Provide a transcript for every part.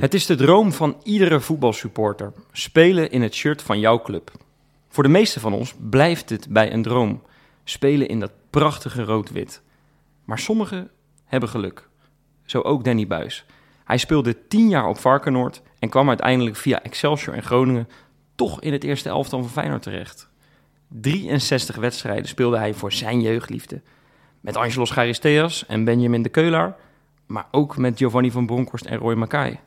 Het is de droom van iedere voetbalsupporter. Spelen in het shirt van jouw club. Voor de meeste van ons blijft het bij een droom. Spelen in dat prachtige rood-wit. Maar sommigen hebben geluk. Zo ook Danny Buis. Hij speelde 10 jaar op Varkenoord en kwam uiteindelijk via Excelsior en Groningen toch in het eerste elftal van Feyenoord terecht. 63 wedstrijden speelde hij voor zijn jeugdliefde. Met Angelos Charisteas en Benjamin de Keulaar, maar ook met Giovanni van Bronckhorst en Roy Mackay.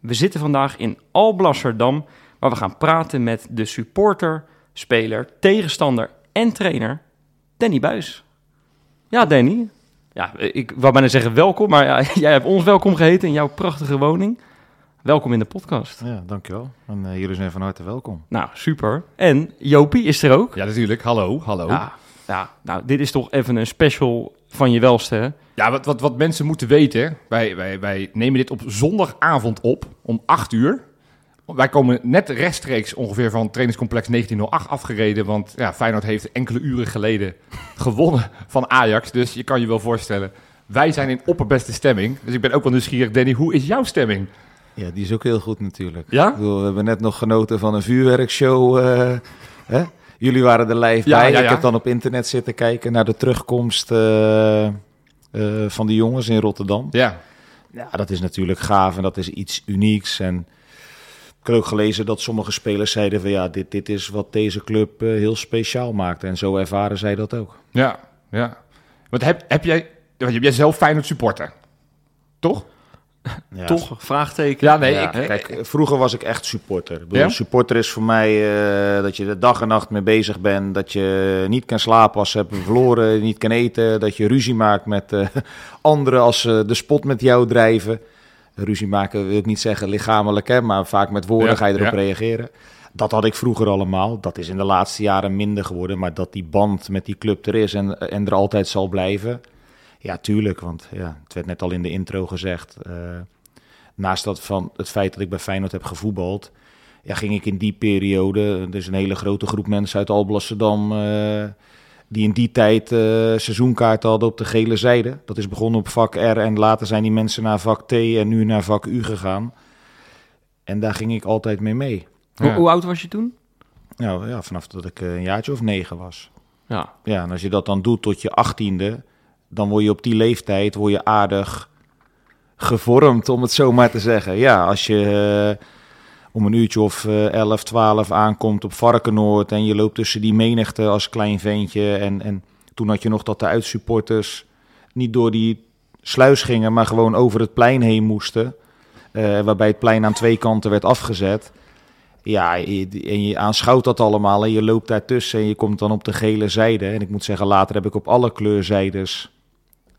We zitten vandaag in Alblasserdam, waar we gaan praten met de supporter, speler, tegenstander en trainer Danny Buis. Ja, Danny. Ja, ik wou bijna zeggen welkom, maar ja, jij hebt ons welkom geheten in jouw prachtige woning. Welkom in de podcast. Ja, dankjewel. En uh, jullie zijn van harte welkom. Nou, super. En Jopie is er ook. Ja, natuurlijk. Hallo, hallo. Ja, ja, nou, dit is toch even een special van je welste, hè? Ja, wat, wat, wat mensen moeten weten, wij, wij, wij nemen dit op zondagavond op, om 8 uur. Wij komen net rechtstreeks ongeveer van trainingscomplex 1908 afgereden, want ja, Feyenoord heeft enkele uren geleden gewonnen van Ajax. Dus je kan je wel voorstellen, wij zijn in opperbeste stemming. Dus ik ben ook wel nieuwsgierig, Danny, hoe is jouw stemming? Ja, die is ook heel goed natuurlijk. Ja? Ik bedoel, we hebben net nog genoten van een vuurwerkshow. eh, hè? Jullie waren er live Ja, bij. ja, Ik heb dan op internet zitten kijken naar de terugkomst eh, eh, van die jongens in Rotterdam. Ja, Ja, dat is natuurlijk gaaf en dat is iets unieks. En ik heb ook gelezen dat sommige spelers zeiden van ja, dit, dit is wat deze club eh, heel speciaal maakt. En zo ervaren zij dat ook. ja, ja. Want heb, heb jij, want jij zelf Feyenoord supporter, toch? Ja, Toch? Vraagteken. Ja, nee, Ja, ik, kijk, vroeger was ik echt supporter. Ik bedoel, Ja? Supporter is voor mij eh, dat je er dag en nacht mee bezig bent. Dat je niet kan slapen als ze hebben verloren, niet kan eten. Dat je ruzie maakt met eh, anderen als ze de spot met jou drijven. Ruzie maken wil ik niet zeggen lichamelijk, hè, maar vaak met woorden Ja, ga je erop ja. reageren. Dat had ik vroeger allemaal. Dat is in de laatste jaren minder geworden. Maar dat die band met die club er is en, en er altijd zal blijven. Ja, tuurlijk. Want ja, het werd net al in de intro gezegd. eh, naast dat van het feit dat ik bij Feyenoord heb gevoetbald, ja, ging ik in die periode, er is een hele grote groep mensen uit Alblasserdam, eh die in die tijd eh seizoenkaarten hadden op de gele zijde. Dat is begonnen op vak R en later zijn die mensen naar vak T en nu naar vak U gegaan. En daar ging ik altijd mee mee. Hoe, Ja. hoe oud was je toen? Nou ja, vanaf dat ik een jaartje of negen was. Ja. Ja, en als je dat dan doet tot je achttiende, dan word je op die leeftijd word je aardig gevormd, om het zo maar te zeggen. Ja, als je eh, om een uurtje of eh 11, 12 aankomt op Varkenoord en je loopt tussen die menigte als klein ventje. En, en toen had je nog dat de uitsupporters niet door die sluis gingen, maar gewoon over het plein heen moesten. eh, waarbij het plein aan twee kanten werd afgezet. Ja, en je aanschouwt dat allemaal en je loopt daartussen en je komt dan op de gele zijde. En ik moet zeggen, later heb ik op alle kleurzijdes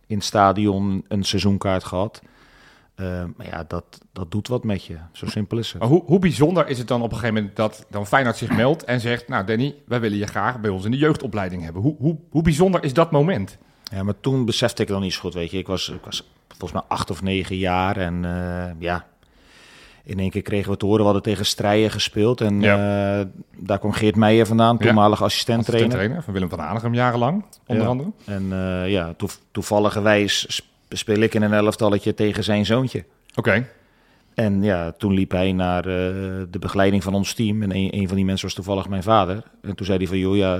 in het stadion een seizoenkaart gehad. Eh, maar ja, dat, dat doet wat met je. Zo simpel is het. Maar hoe, hoe bijzonder is het dan op een gegeven moment dat dan Feyenoord zich meldt en zegt... Nou Danny, wij willen je graag bij ons in de jeugdopleiding hebben. Hoe, hoe, hoe bijzonder is dat moment? Ja, maar toen besefte ik nog niet zo goed, weet je. Ik was, ik was volgens mij acht of negen jaar en eh, ja... In één keer kregen we te horen, we hadden tegen Strijen gespeeld. En eh, daar kwam Geert Meijer vandaan, Ja. toenmalig assistent-trainer. trainer van Willem van Hanegem jarenlang, onder Ja. andere. En eh, ja, toe, toevalligerwijs sp- speel ik in een elftalletje tegen zijn zoontje. Oké, En ja, toen liep hij naar eh, de begeleiding van ons team. En een, een van die mensen was toevallig mijn vader. En toen zei hij van, joh, ja,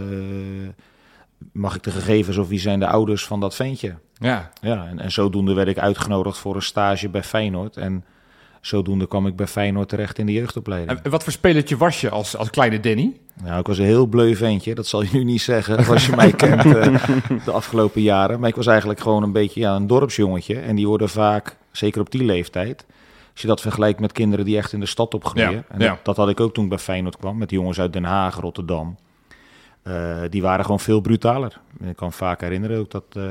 mag ik de gegevens of wie zijn de ouders van dat ventje? ja. Ja, en, en zodoende werd ik uitgenodigd voor een stage bij Feyenoord. En zodoende kwam ik bij Feyenoord terecht in de jeugdopleiding. En wat voor spelertje was je als, als kleine Danny? Nou, ik was een heel bleu ventje. Dat zal je nu niet zeggen als je mij kent eh, de afgelopen jaren. Maar ik was eigenlijk gewoon een beetje ja, een dorpsjongetje. En die worden vaak, zeker op die leeftijd... Als je dat vergelijkt met kinderen die echt in de stad opgroeien. Ja, en ja. Dat, dat had ik ook toen ik bij Feyenoord kwam. Met die jongens uit Den Haag, Rotterdam. Eh, die waren gewoon veel brutaler. En ik kan vaak herinneren ook dat eh,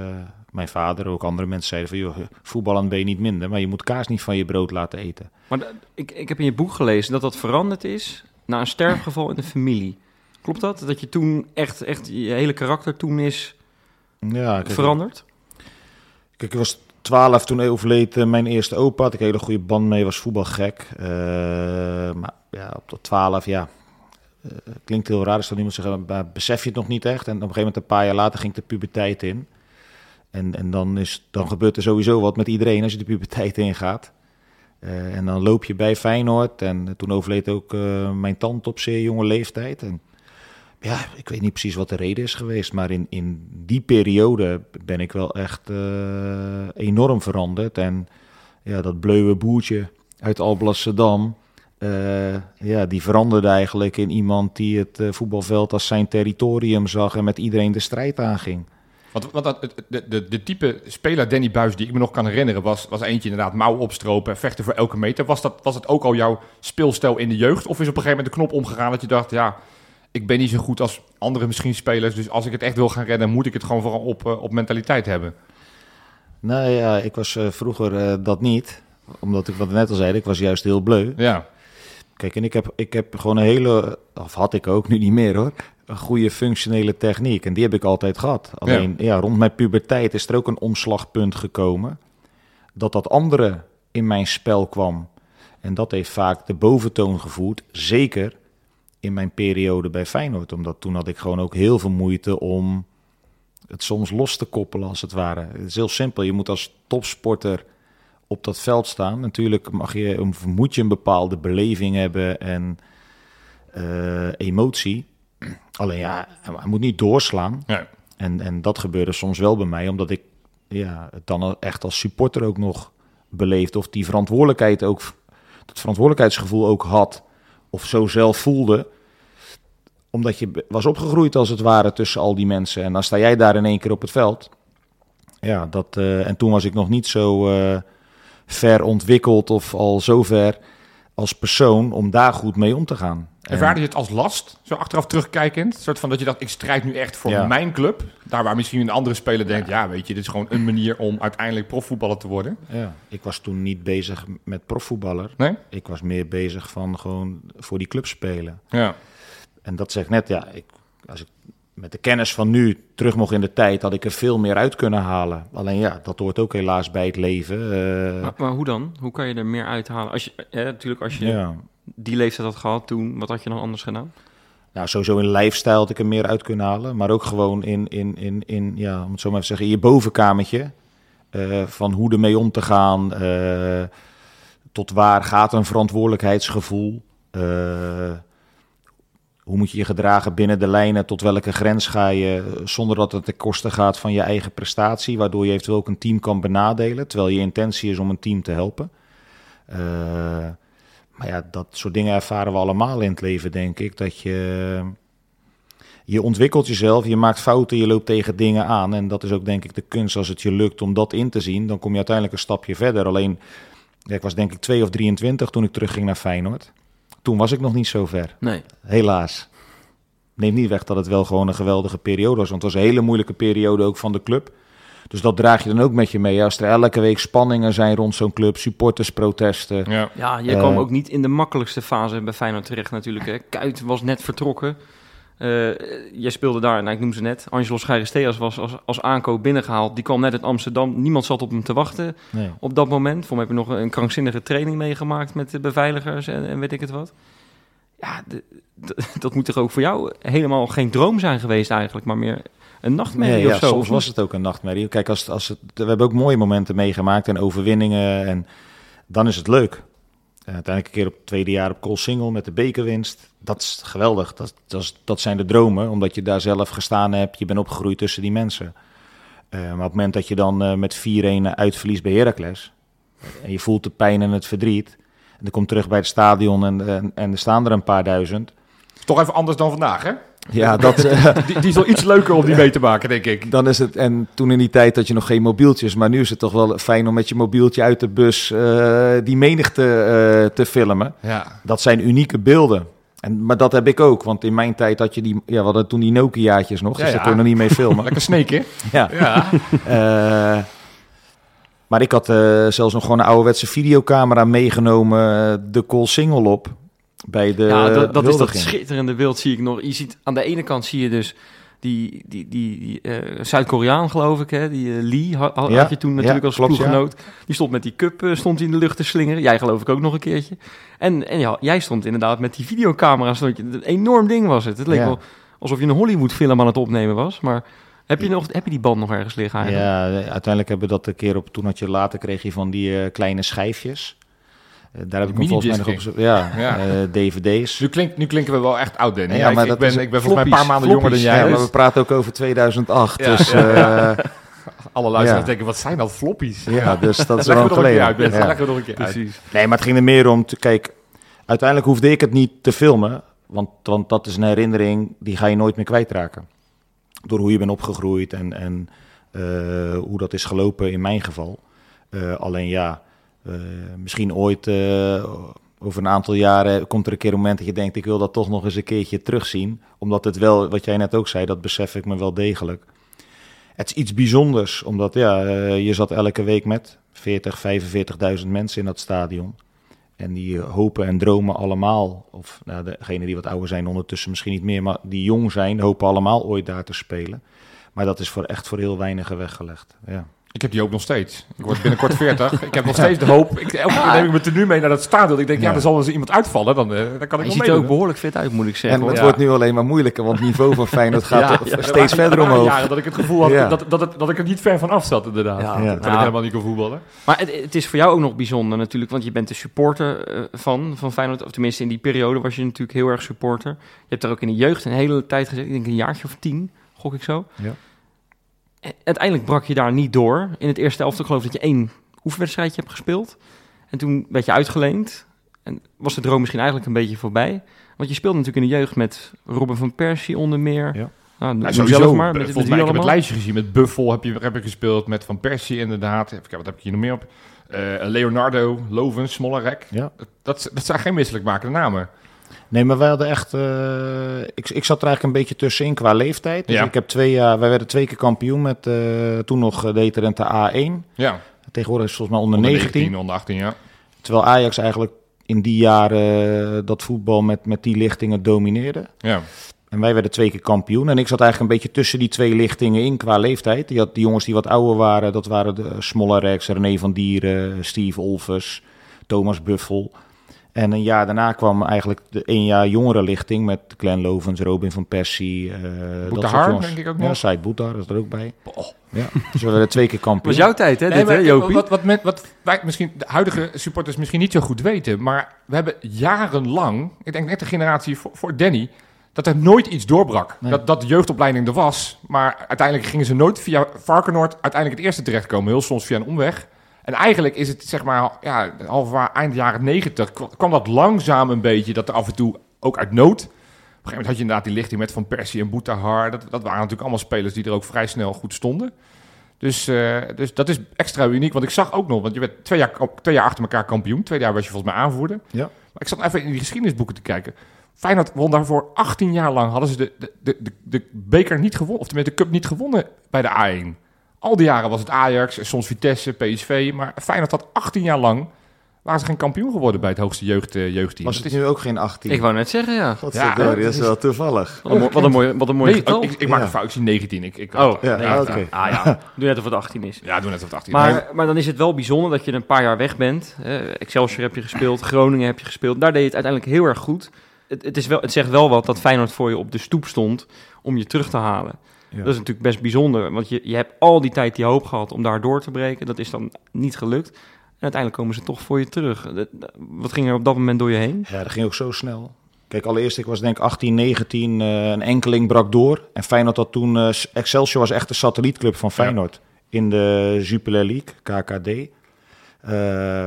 mijn vader, ook andere mensen zeiden van... Joh, voetballen ben je niet minder, maar je moet kaas niet van je brood laten eten. Maar ik, ik heb in je boek gelezen dat dat veranderd is na een sterfgeval in de familie. Klopt dat? Dat je toen echt, echt je hele karakter toen is Ja, kijk, veranderd? Kijk, ik was 12 toen overleed eh, mijn eerste opa. Had ik een hele goede band mee, was voetbalgek. Eh, maar ja, op tot 12, ja. eh, klinkt heel raar als dan iemand zegt, maar besef je het nog niet echt. En op een gegeven moment, een paar jaar later, ging ik de puberteit in. En, en dan, is, dan gebeurt er sowieso wat met iedereen als je de puberteit ingaat. Eh, en dan loop je bij Feyenoord. En toen overleed ook eh, mijn tante op zeer jonge leeftijd. En ja, ik weet niet precies wat de reden is geweest. Maar in, in die periode ben ik wel echt eh, enorm veranderd. En ja, dat bleuwe boertje uit Alblasserdam... ja, die veranderde eigenlijk in iemand die het voetbalveld als zijn territorium zag... en met iedereen de strijd aanging. Want, want dat, de, de, de type speler Danny Buis die ik me nog kan herinneren... was, was eentje inderdaad mouw opstropen, vechten voor elke meter. Was dat, was het ook al jouw speelstijl in de jeugd? Of is op een gegeven moment de knop omgegaan dat je dacht... ja, ik ben niet zo goed als andere misschien spelers... dus als ik het echt wil gaan redden, moet ik het gewoon vooral op, eh, op mentaliteit hebben. Nou ja, ik was eh, vroeger eh, dat niet. Omdat ik wat net al zei, ik was juist heel bleu. Ja, Kijk, en ik heb, ik heb gewoon een hele, of had ik ook, nu niet meer hoor, een goede functionele techniek. En die heb ik altijd gehad. Alleen, ja. rond mijn puberteit is er ook een omslagpunt gekomen. Dat dat andere in mijn spel kwam. En dat heeft vaak de boventoon gevoerd. Zeker in mijn periode bij Feyenoord. Omdat toen had ik gewoon ook heel veel moeite om het soms los te koppelen als het ware. Het is heel simpel. Je moet als topsporter op dat veld staan. Natuurlijk mag je, moet je een bepaalde beleving hebben en eh, emotie. Alleen ja, hij moet niet doorslaan. ja. En, en dat gebeurde soms wel bij mij, omdat ik ja, het dan echt als supporter ook nog beleefde. Of die verantwoordelijkheid ook, dat verantwoordelijkheidsgevoel ook had. Of zo zelf voelde. Omdat je was opgegroeid als het ware tussen al die mensen. En dan sta jij daar in één keer op het veld. Ja, dat, eh, en toen was ik nog niet zo eh, ver ontwikkeld of al zo ver als persoon om daar goed mee om te gaan. En- Ervaarde je het als last, zo achteraf terugkijkend? Een soort van dat je dacht, ik strijd nu echt voor Ja. mijn club. Daar waar misschien een andere speler denkt, ja weet je, dit is gewoon een manier om uiteindelijk profvoetballer te worden. Ja, ik was toen niet bezig met profvoetballer. Nee? Ik was meer bezig van gewoon voor die club spelen. Ja. En dat zeg ik net, ja, ik, als ik met de kennis van nu terug mocht in de tijd, had ik er veel meer uit kunnen halen. Alleen ja, dat hoort ook helaas bij het leven. eh, Maar, maar hoe dan? Hoe kan je er meer uithalen? Als je, eh, natuurlijk, als je ja. Die leeftijd had gehad toen, wat had je dan anders gedaan? Nou, sowieso in lifestyle had ik er meer uit kunnen halen. Maar ook gewoon in, in, in, in ja, om het zo maar even te zeggen, in je bovenkamertje. eh, van hoe ermee om te gaan. eh, tot waar gaat een verantwoordelijkheidsgevoel? eh, hoe moet je je gedragen binnen de lijnen? Tot welke grens ga je? Zonder dat het ten koste gaat van je eigen prestatie. Waardoor je eventueel ook een team kan benadelen. Terwijl je intentie is om een team te helpen. Maar ja, dat soort dingen ervaren we allemaal in het leven, denk ik. Dat je, je ontwikkelt jezelf, je maakt fouten, je loopt tegen dingen aan. En dat is ook denk ik de kunst als het je lukt om dat in te zien. Dan kom je uiteindelijk een stapje verder. Alleen, ja, ik was denk ik 2 of 23 toen ik terugging naar Feyenoord. Toen was ik nog niet zo ver, Nee. helaas. Neemt niet weg dat het wel gewoon een geweldige periode was. Want het was een hele moeilijke periode ook van de club. Dus dat draag je dan ook met je mee. Als er elke week spanningen zijn rond zo'n club, supportersprotesten. Ja. Ja, je Eh. kwam ook niet in de makkelijkste fase bij Feyenoord terecht natuurlijk. Hè. Kuit was net vertrokken. Eh, jij speelde daar, nou, ik noem ze net. Angelo Scheiristeas was als, als aankoop binnengehaald. Die kwam net uit Amsterdam. Niemand zat op hem te wachten Nee. op dat moment. Voor mij heb je nog een krankzinnige training meegemaakt met de beveiligers en, en weet ik het wat. Ja, de- de- dat moet toch ook voor jou helemaal geen droom zijn geweest eigenlijk, maar meer een nachtmerrie Nee, of ja, zo. soms of was het ook een nachtmerrie. Kijk, als, als het, we hebben ook mooie momenten meegemaakt en overwinningen. En dan is het leuk. En uiteindelijk een keer op het tweede jaar op Koolsingel met de bekerwinst. Dat is geweldig. Dat, dat, is- dat zijn de dromen, omdat je daar zelf gestaan hebt. Je bent opgegroeid tussen die mensen. Eh, maar op het moment dat je dan eh, met 4-1 uitverliest bij Heracles... en je voelt de pijn en het verdriet... en dan komt terug bij het stadion en, en, en er staan er een paar duizend... Toch even anders dan vandaag, hè? Ja, dat, eh, Die, die is wel iets leuker om die mee te maken, denk ik. Dan is het, en toen in die tijd had je nog geen mobieltjes, maar nu is het toch wel fijn om met je mobieltje uit de bus eh, die menigte eh, te filmen. Ja. Dat zijn unieke beelden. En, maar dat heb ik ook, want in mijn tijd had je die, ja, we hadden toen die Nokia's nog, dus Ja, daar ja. kon je nog niet mee filmen. Lekker sneken. ja. Ja. Maar ik had zelfs nog gewoon een ouderwetse videocamera meegenomen, de call single op, bij de ja, dat, dat is dat schitterende beeld, zie ik nog. Je ziet, aan de ene kant zie je dus die, die, die, die eh, Zuid-Koreaan, geloof ik, hè? die eh, Lee, had, had Ja, je toen natuurlijk ja, als klopt, ploeggenoot. Die stond met die cup eh, stond hij in de lucht te slingeren. Jij geloof ik ook nog een keertje. En, en ja, jij stond inderdaad met die videocamera. Stond je, een enorm ding was het. Het leek wel alsof je een Hollywood-film aan het opnemen was. Maar heb je, nog, heb je die band nog ergens liggen eigenlijk? Ja, uiteindelijk hebben we dat een keer op. Toen had je later kreeg je van die kleine schijfjes. Eh, daar heb ik hem volgens mij nog op. Zo- Ja, Ja. eh, dvd's. Nu, klink, nu klinken we wel echt oud, Danny. Ja, ik, maar ik dat ben, ik ben volgens mij een paar maanden jonger dan jij. Ja, maar dus we praten ook over 2008. Ja. Dus eh, alle luisteraars Ja. denken, wat zijn dat floppies? ja, dus dat is wel geleden. uit. Ja. Leg me nog een keer uit. Precies. Nee, maar het ging er meer om. Te, kijk, uiteindelijk hoefde ik het niet te filmen. Want, want dat is een herinnering die ga je nooit meer kwijtraken. Door hoe je bent opgegroeid en, en hoe dat is gelopen in mijn geval. Alleen ja, misschien ooit eh, over een aantal jaren komt er een keer een moment dat je denkt... ik wil dat toch nog eens een keertje terugzien. Omdat het wel, wat jij net ook zei, dat besef ik me wel degelijk. Het is iets bijzonders, omdat ja, eh, je zat elke week met 40, 45.000 mensen in dat stadion. En die eh, hopen en dromen allemaal, of nou, degenen die wat ouder zijn ondertussen misschien niet meer, maar die jong zijn, hopen allemaal ooit daar te spelen. Maar dat is voor echt voor heel weinigen weggelegd. Ja. Ik heb die ook nog steeds. Ik word binnenkort 40. Ik heb nog steeds de hoop. Ik, elke keer neem ik me tenue mee naar dat stadion. Ik denk, ja, Ja. er zal eens iemand uitvallen. Dan, eh, dan kan ik Hij wel ziet er ook behoorlijk fit uit, moet ik zeggen. En het Ja. wordt nu alleen maar moeilijker, want het niveau van Feyenoord gaat Ja, ja. Er steeds verder er omhoog. jaren dat ik het gevoel had Ja. dat, dat, het, dat ik er niet ver van af zat, inderdaad. Ja. Ja. Dat ik Ja. helemaal niet kon voetballen. Maar het, het is voor jou ook nog bijzonder natuurlijk, want je bent de supporter eh, van, van Feyenoord. Of tenminste, in die periode was je natuurlijk heel erg supporter. Je hebt er ook in de jeugd een hele tijd gezeten, ik denk een jaartje of tien, gok ik zo. Ja. Uiteindelijk brak je daar niet door. In het eerste elftal geloof ik dat je één oefenwedstrijdje hebt gespeeld. En toen werd je uitgeleend. En was de droom misschien eigenlijk een beetje voorbij. Want je speelde natuurlijk in de jeugd met Robin van Persie onder meer. Ja. Nou, Nou, sowieso, zelf maar. Met, volgens met mij, ik het lijstje gezien. Met Buffel heb, je, heb ik gespeeld. Met Van Persie inderdaad. Even kijken, wat heb ik hier nog meer op? Eh, Leonardo, Lovens, Smollerek. Ja. Dat, dat zijn geen misselijkmakende namen. Nee, maar wij hadden echt. eh, ik, ik zat er eigenlijk een beetje tussenin qua leeftijd. Dus Ja. ik heb twee jaar. Wij werden twee keer kampioen met eh, toen nog eh, de heterente A1. Ja, Tegenwoordig is het volgens mij onder 19. onder 18, ja. Terwijl Ajax eigenlijk in die jaren dat voetbal met, met die lichtingen domineerde. ja. En wij werden twee keer kampioen. En ik zat eigenlijk een beetje tussen die twee lichtingen in qua leeftijd. Die, had, die jongens die wat ouder waren, dat waren de Smollerex, René van Dieren, Steve Olvers, Thomas Buffel. En een jaar daarna kwam eigenlijk de een jaar jongere lichting met Glenn Lovens, Robin van Persie. eh dat Boetahar, denk ik ook Ja, nog. Said Boetar is er ook bij. Oh. Ja. Dus we werden twee keer Dat kampioen. was jouw tijd, hè, Nee, dit, hè, maar Jopie? Wat, wat, met, wat wij misschien de huidige supporters misschien niet zo goed weten, maar we hebben jarenlang, ik denk net de generatie voor, voor Danny, dat er nooit iets doorbrak. Nee. Dat, dat de jeugdopleiding er was, maar uiteindelijk gingen ze nooit via Varkenoord uiteindelijk het eerste terechtkomen, heel soms via een omweg. En eigenlijk is het, zeg maar, ja, half eind jaren negentig kwam, dat langzaam een beetje, dat er af en toe ook uit nood. Op een gegeven moment had je inderdaad die lichting met Van Persie en Boetahar. Dat, dat waren natuurlijk allemaal spelers die er ook vrij snel goed stonden. Dus, eh, dus dat is extra uniek. Want ik zag ook nog, want je werd twee jaar, twee jaar achter elkaar kampioen. Twee jaar was je volgens mij aanvoerder. Ja. Maar ik zat even in die geschiedenisboeken te kijken. Feyenoord won daarvoor 18 jaar lang. Hadden ze de, de, de, de, de beker niet gewonnen, of tenminste de cup niet gewonnen bij de A1. Al die jaren was het Ajax, en soms Vitesse, PSV. Maar Feyenoord had 18 jaar lang, waren ze geen kampioen geworden bij het hoogste jeugd, eh, jeugdteam. Was het is- nu ook geen 18? Ik wou net zeggen, ja. Ja, dat is wel toevallig. Wat een, mooi- wat een mooi, wat een mooi Nee, getal. oh, ik, ik maak Ja. een fout, ik zie 19. Ik, ik, oh, Ja, ah, oké. Ah ja, doe net of het 18 is. Ja, doe net wat 18. Maar, maar dan is het wel bijzonder dat je een paar jaar weg bent. Excelsior heb je gespeeld, Groningen heb je gespeeld. Daar deed je het uiteindelijk heel erg goed. Het, het, is wel, het zegt wel wat dat Feyenoord voor je op de stoep stond om je terug te halen. Ja. Dat is natuurlijk best bijzonder, want je, je hebt al die tijd die hoop gehad om daar door te breken. Dat is dan niet gelukt. En uiteindelijk komen ze toch voor je terug. Wat ging er op dat moment door je heen? Ja, dat ging ook zo snel. Kijk, allereerst, ik was denk ik 18, 19, eh, een enkeling brak door. En Feyenoord had toen, eh, Excelsior was echt de satellietclub van Feyenoord. In de Jupiler League, KKD. Eh,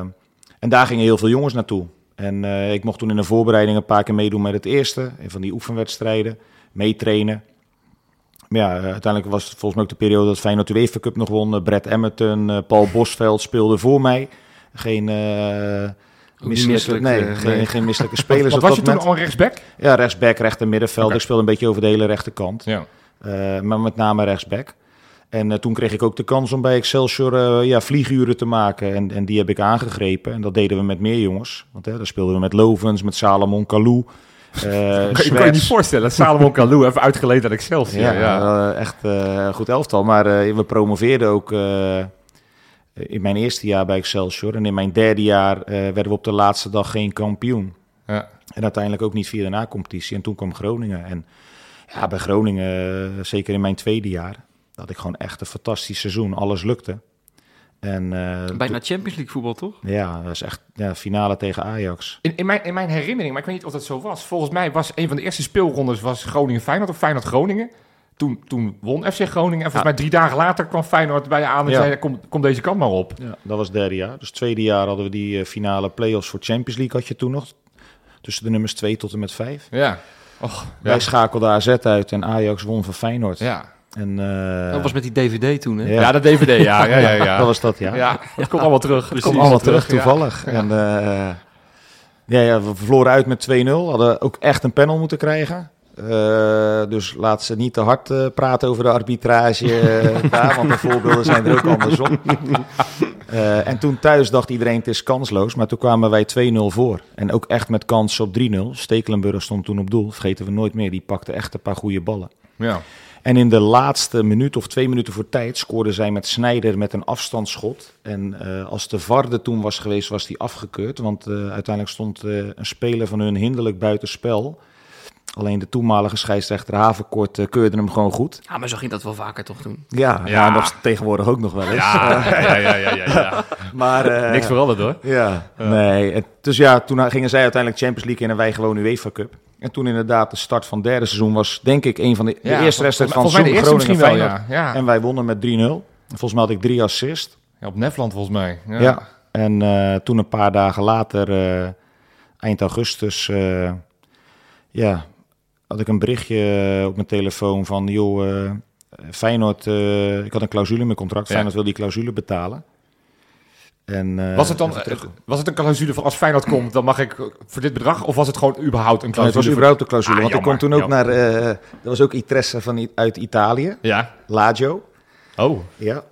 en daar gingen heel veel jongens naartoe. En ik mocht toen in de voorbereiding een paar keer meedoen met het eerste. En van die oefenwedstrijden, meetrainen. Maar ja, eh, uiteindelijk was het volgens mij ook de periode dat Feyenoord de UEFA Cup nog won. Eh, Brett Emmerton, eh, Paul Bosveld speelde voor mij. Geen... eh, Misselijke, misselijk, nee, geen, nee. geen misselijke spelers Wat was je toen al rechtsback? Ja, rechtsback, rechter middenveld. Ik speelde een beetje over de hele rechterkant. Ja. Eh, maar met name rechtsback. En toen kreeg ik ook de kans om bij Excelsior eh, ja, vlieguren te maken. En, en die heb ik aangegrepen. En dat deden we met meer jongens. Want hè, daar speelden we met Lovens, met Salomon Kalou. Eh Ik kan je niet voorstellen. Salomon Kalou even uitgeleend aan Excelsior. Ja, Ja, eh, echt eh, een goed elftal. Maar eh, we promoveerden ook eh, in mijn eerste jaar bij Excelsior. En in mijn derde jaar eh, werden we op de laatste dag geen kampioen. Ja. En uiteindelijk ook niet via de na-competitie. En toen kwam Groningen. En ja, bij Groningen, eh, zeker in mijn tweede jaar, had ik gewoon echt een fantastisch seizoen. Alles lukte. En eh, Bijna Champions League voetbal, toch? ja, dat is echt ja, finale tegen Ajax. In, in, mijn, in mijn herinnering, maar ik weet niet of dat zo was. Volgens mij was een van de eerste speelrondes was Groningen-Feyenoord of Feyenoord-Groningen. Toen, toen won FC Groningen. En volgens mij drie dagen later kwam Feyenoord bij je aan en Ja. zei, kom, kom deze kant maar op. Ja, dat was het derde jaar. Dus tweede jaar hadden we die eh, finale play-offs voor Champions League had je toen nog. Tussen de nummers 2 tot en met 5. Ja. Och, Wij ja. schakelden AZ uit en Ajax won van Feyenoord. Ja. En, eh, Dat was met die DVD toen, hè? Ja. Ja. de DVD, ja. Ja, ja, ja. dat was dat, ja. ja. dat komt allemaal terug. Het komt allemaal terug, toevallig. Ja. En, eh, ja, ja, we verloren uit met 2-0. Hadden ook echt een panel moeten krijgen. Eh, dus laat ze niet te hard praten over de arbitrage daar, want de voorbeelden zijn er ook andersom. Eh, en toen thuis dacht iedereen het is kansloos, maar toen kwamen wij 2-0 voor. En ook echt met kans op 3-0. Stekelenburg stond toen op doel, vergeten we nooit meer. Die pakte echt een paar goede ballen. Ja. En in de laatste minuut of twee minuten voor tijd scoorde zij met Snijder met een afstandsschot. En eh, als de Varde toen was geweest, was die afgekeurd. Want eh, uiteindelijk stond eh, een speler van hun hinderlijk buitenspel. Alleen de toenmalige scheidsrechter Havenkort eh, keurde hem gewoon goed. Ja, maar zo ging dat wel vaker toch toen. Ja, Ja. ja. nog tegenwoordig ook nog wel eens. Ja, ja, ja, ja, ja, ja. Maar, eh, Niks veranderd hoor. Ja, nee. Dus ja, toen gingen zij uiteindelijk Champions League in en wij gewoon UEFA Cup. En toen inderdaad de start van het derde seizoen was denk ik een van de, eerste wedstrijd van volgens mij de seizoen eerste misschien wel, Groningen-Feyenoord. ja. Ja. En wij wonnen met 3-0. Volgens mij had ik drie assists. ja. Op Nefland volgens mij. Ja. Ja. En eh, toen een paar dagen later, eh, eind augustus, eh, ja, had ik een berichtje eh, op mijn telefoon van, joh, eh, Feyenoord, eh, ik had een clausule in mijn contract. Feyenoord wil die clausule betalen. En, Was het dan was het een clausule van als Feyenoord komt, dan mag ik voor dit bedrag? Of was het gewoon überhaupt een Nee, het clausule? was überhaupt een clausule, Ah, want ik kon toen ook jammer. naar, eh, er was ook Itresse van, uit Italië, Ja. Lazio. Oh. Ja.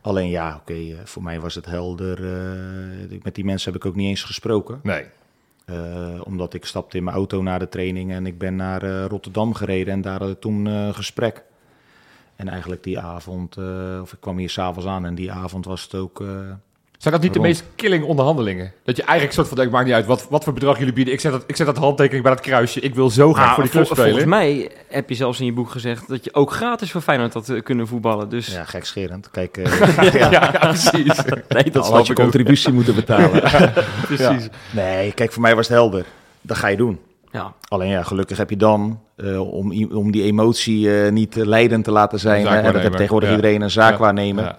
Alleen ja, oké, voor mij was het helder. eh, met die mensen heb ik ook niet eens gesproken. Nee. Eh, omdat ik stapte in mijn auto na de training en ik ben naar eh, Rotterdam gereden en daar had ik toen eh gesprek. En eigenlijk die avond, of ik kwam hier s'avonds aan en die avond was het ook... Zijn dat niet de meest killing onderhandelingen? Dat je eigenlijk soort van denkt, maakt niet uit wat, wat voor bedrag jullie bieden. Ik zet, dat, ik zet dat handtekening bij dat kruisje. Ik wil zo graag Ah, voor die club vol- spelen. Volgens mij heb je zelfs in je boek gezegd dat je ook gratis voor Feyenoord had eh, kunnen voetballen. Dus ja, gekscherend. Kijk, eh, ja, ja, precies. nee, dat had je ik ook. contributie moeten betalen. Precies. Nee, kijk, voor mij was het helder. Dat ga je doen. Ja. Alleen ja, gelukkig heb je dan, eh, om, om die emotie eh, niet leidend te laten zijn, en dat heeft zaakwaarnemer, tegenwoordig ja. iedereen een zaakwaarnemer, Ja. eh,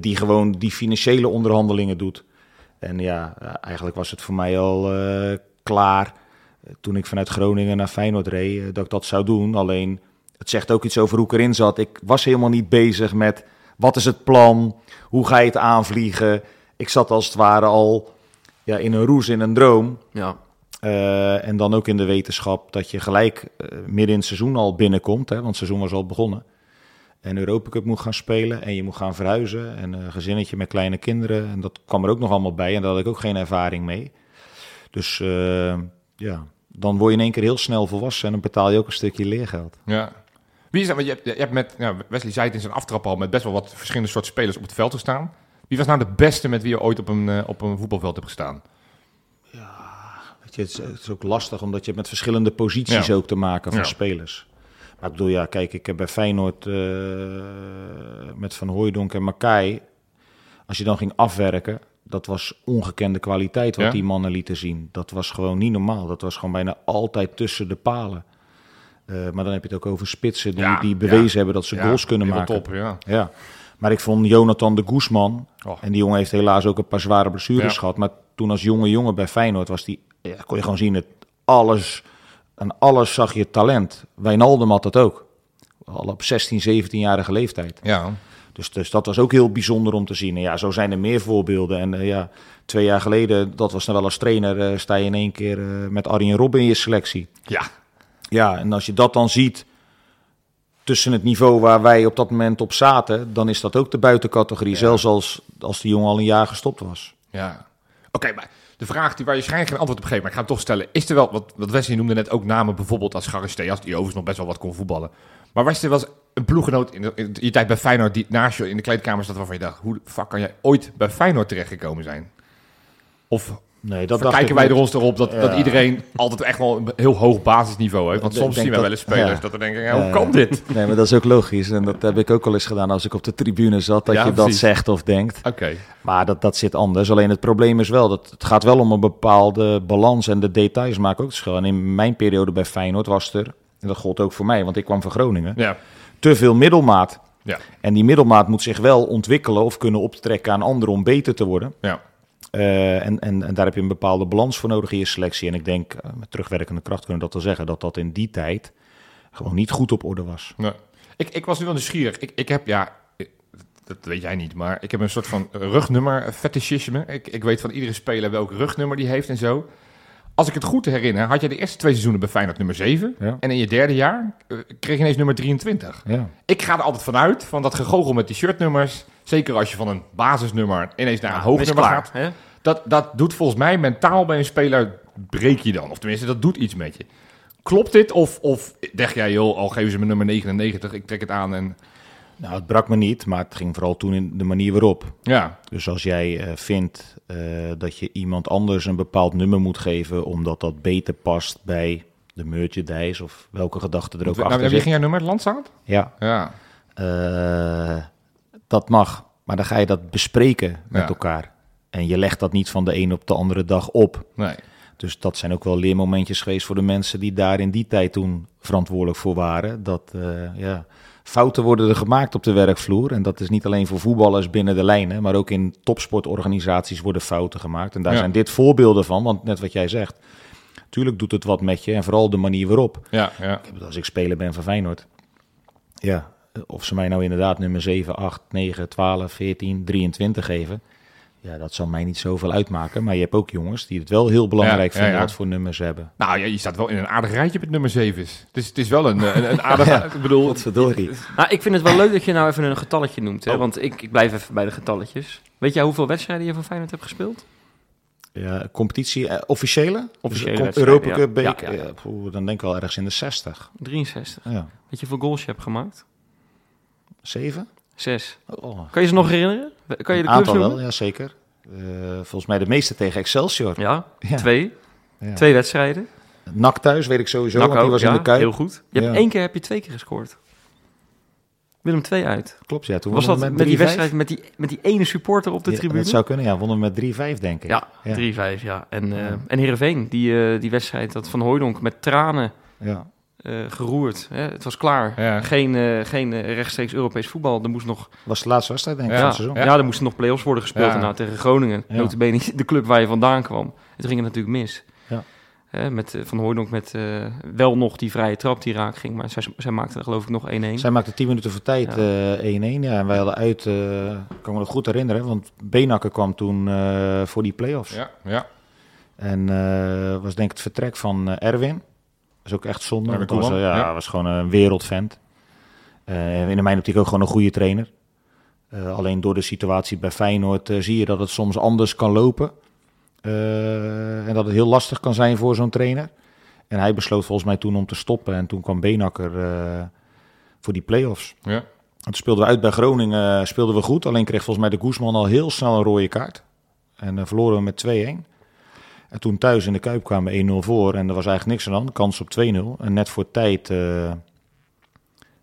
die gewoon die financiële onderhandelingen doet. En ja, eh, eigenlijk was het voor mij al eh, klaar eh, toen ik vanuit Groningen naar Feyenoord reed, eh, dat ik dat zou doen. Alleen, het zegt ook iets over hoe ik erin zat. Ik was helemaal niet bezig met wat is het plan, hoe ga je het aanvliegen. Ik zat als het ware al ja, in een roes, in een droom. ja. Eh, en dan ook in de wetenschap dat je gelijk eh, midden in het seizoen al binnenkomt, hè, want het seizoen was al begonnen. En Europa Cup moet gaan spelen en je moet gaan verhuizen. En een gezinnetje met kleine kinderen. En dat kwam er ook nog allemaal bij en daar had ik ook geen ervaring mee. Dus eh, ja, dan word je in één keer heel snel volwassen en dan betaal je ook een stukje leergeld. Ja. Wie is dat? Want je hebt, je hebt met, ja, Wesley zei het in zijn aftrap al, met best wel wat verschillende soorten spelers op het veld te staan. Wie was nou de beste met wie je ooit op een, eh, op een voetbalveld hebt gestaan? Weet je, het, is, het is ook lastig omdat je met verschillende posities Ja. ook te maken van Ja. spelers. Maar ik bedoel, ja, kijk, ik heb bij Feyenoord eh, met Van Hooijdonk en Makai, als je dan ging afwerken, dat was ongekende kwaliteit wat Ja? die mannen lieten zien. Dat was gewoon niet normaal. Dat was gewoon bijna altijd tussen de palen. Eh, maar dan heb je het ook over spitsen die, Ja, die bewezen ja. hebben dat ze goals kunnen maken. Top, ja. Ja, maar ik vond Jonathan de Guzman, Oh. en die jongen heeft helaas ook een paar zware blessures gehad, maar toen als jonge jongen bij Feyenoord was die, ja, kon je gewoon zien, het alles, aan alles zag je talent. Wijnaldum had dat ook, al op 16, 17-jarige leeftijd. Ja. Dus, dus dat was ook heel bijzonder om te zien. En ja, zo zijn er meer voorbeelden. En eh, ja, twee jaar geleden, dat was dan wel als trainer, eh, sta je in één keer eh, met Arjen Robben in je selectie. Ja. Ja, en als je dat dan ziet tussen het niveau waar wij op dat moment op zaten, dan is dat ook de buitencategorie. Zelfs als, als de jongen al een jaar gestopt was. Ja. Oké, maar de vraag die waar je waarschijnlijk geen antwoord op geeft, maar ik ga hem toch stellen. Is er wel, wat, wat Wesley noemde net ook namen, bijvoorbeeld als Charisteas, die overigens nog best wel wat kon voetballen. Maar was er wel eens een ploeggenoot in, in je tijd bij Feyenoord die naast je in de kleedkamer zat waarvan je dacht, hoe de fuck kan jij ooit bij Feyenoord terechtgekomen zijn? Of Nee, dat ik wij niet. er ons erop dat, dat iedereen altijd echt wel een heel hoog basisniveau heeft. Want soms denk zien wij wel eens spelers ja. dat we denken, ja, hoe Ja, kan dit? Nee, maar dat is ook logisch. En dat heb ik ook al eens gedaan als ik op de tribune zat. Dat Ja, je dat precies. zegt of denkt. Oké, Maar dat, dat zit anders. Alleen het probleem is wel dat het gaat wel om een bepaalde balans. En de details maken ook het verschil. En in mijn periode bij Feyenoord was er, en dat gold ook voor mij, want ik kwam van Groningen, ja. te veel middelmaat. Ja, En die middelmaat moet zich wel ontwikkelen of kunnen optrekken aan anderen om beter te worden. ja. Eh, en, en, en daar heb je een bepaalde balans voor nodig in je selectie. En ik denk, eh, met terugwerkende kracht kunnen we dat wel zeggen, dat dat in die tijd gewoon niet goed op orde was. Nee. Ik, ik was nu wel nieuwsgierig. Ik, ik heb, ja, dat weet jij niet, maar ik heb een soort van rugnummer fetishisme. Ik, ik weet van iedere speler welk rugnummer die heeft en zo. Als ik het goed herinner, had je de eerste twee seizoenen bij Feyenoord nummer 7. Ja. En in je derde jaar eh, kreeg je ineens nummer 23. Ja. Ik ga er altijd vanuit, van dat gegogel met die shirtnummers. Zeker als je van een basisnummer ineens naar een hoog nummer klaar. gaat. Hè? Dat, dat doet volgens mij mentaal bij een speler, breek je dan. Of tenminste, dat doet iets met je. Klopt dit? Of, of denk jij, joh, al geven ze me nummer 99, ik trek het aan en... Nou, het brak me niet, maar het ging vooral toen in de manier waarop. Ja, Dus als jij eh, vindt eh, dat je iemand anders een bepaald nummer moet geven, omdat dat beter past bij de merchandise of welke gedachte er ook nou, achter wie zit. ging jouw nummer? Landsound? Ja, Ja. eh, dat mag. Maar dan ga je dat bespreken met Ja. elkaar. En je legt dat niet van de een op de andere dag op. Nee. Dus dat zijn ook wel leermomentjes geweest voor de mensen die daar in die tijd toen verantwoordelijk voor waren. Dat eh, ja, fouten worden er gemaakt op de werkvloer. En dat is niet alleen voor voetballers binnen de lijnen, maar ook in topsportorganisaties worden fouten gemaakt. En daar Ja. zijn dit voorbeelden van, want net wat jij zegt. Tuurlijk doet het wat met je en vooral de manier waarop. Ja, ja. Als ik speler ben van Feyenoord. Ja, of ze mij nou inderdaad nummer 7, 8, 9, 12, 14, 23 geven. Ja, dat zal mij niet zoveel uitmaken. Maar je hebt ook jongens die het wel heel belangrijk Ja, vinden ja. wat voor nummers ze hebben. Nou ja, je staat wel in een aardig rijtje met nummer 7. Het is, het is wel een, een, een aardig... Ik bedoel... Godverdorie. Nou, ik vind het wel leuk dat je nou even een getalletje noemt. Hè? Oh. Want ik, ik blijf even bij de getalletjes. Weet jij hoeveel wedstrijden je van Feyenoord hebt gespeeld? Ja, competitie, eh, officiële? Officiële Dus, Europa. Cup, beek, Ja, ja. ja, poeh, dan denk ik wel ergens in de 60. 63. Ja. Weet je hoeveel goals je hebt gemaakt? 7? Zes. Oh, Kan je ze nog herinneren? Kan je de clubs aantal noemen? wel, ja zeker. Eh, volgens mij de meeste tegen Excelsior. Ja, Ja. twee. Ja. Twee wedstrijden. NAC thuis weet ik sowieso, NAC want die was ja, in de Kuip. Heel goed. Je hebt één keer heb je twee keer gescoord. Willem 2 uit. Klopt, ja. Toen Was dat met, die 3-5? wedstrijd met die, met die ene supporter op de Ja, tribune? Dat zou kunnen, ja. Wonnen we met 3-5, denk ik. Ja, Ja. 3-5, ja. En, Ja. en Heerenveen, die, eh, die wedstrijd, dat Van Hooijdonk met tranen Ja. Eh, geroerd. Hè? Het was klaar. Ja. Geen, eh, geen eh, rechtstreeks Europees voetbal. Er moest nog, Was de laatste wedstrijd, denk ik, Ja. van het seizoen. ja. er moesten nog play-offs worden gespeeld Ja. daarna tegen Groningen. Ja. Notabene de club waar je vandaan kwam. Het ging het natuurlijk mis. Ja. Hè, met Van Hooijdonk met eh, wel nog die vrije trap die raak ging. Maar zij, zij maakte er geloof ik nog 1-1. Zij maakte 10 minuten voor tijd Ja. eh 1-1. Ja, en wij hadden uit, eh kan me nog goed herinneren, want Benakker kwam toen eh, voor die play-offs. Ja, ja. En eh, was denk ik het vertrek van Erwin. Is ook echt zonde. Dat was, ja, ja. was gewoon een wereldvent. Eh in mijn optiek ook gewoon een goede trainer. Eh, alleen door de situatie bij Feyenoord eh, zie je dat het soms anders kan lopen. En dat het heel lastig kan zijn voor zo'n trainer. En hij besloot volgens mij toen om te stoppen. En toen kwam Benakker voor die play-offs. ja. En toen speelden we uit bij Groningen, speelden we goed. Alleen kreeg volgens mij de Guzman al heel snel een rode kaart. En verloren we met 2-1. En toen thuis in de Kuip kwamen we 1-0 voor. En er was eigenlijk niks aan de. Kans op 2-0. En net voor tijd, eh,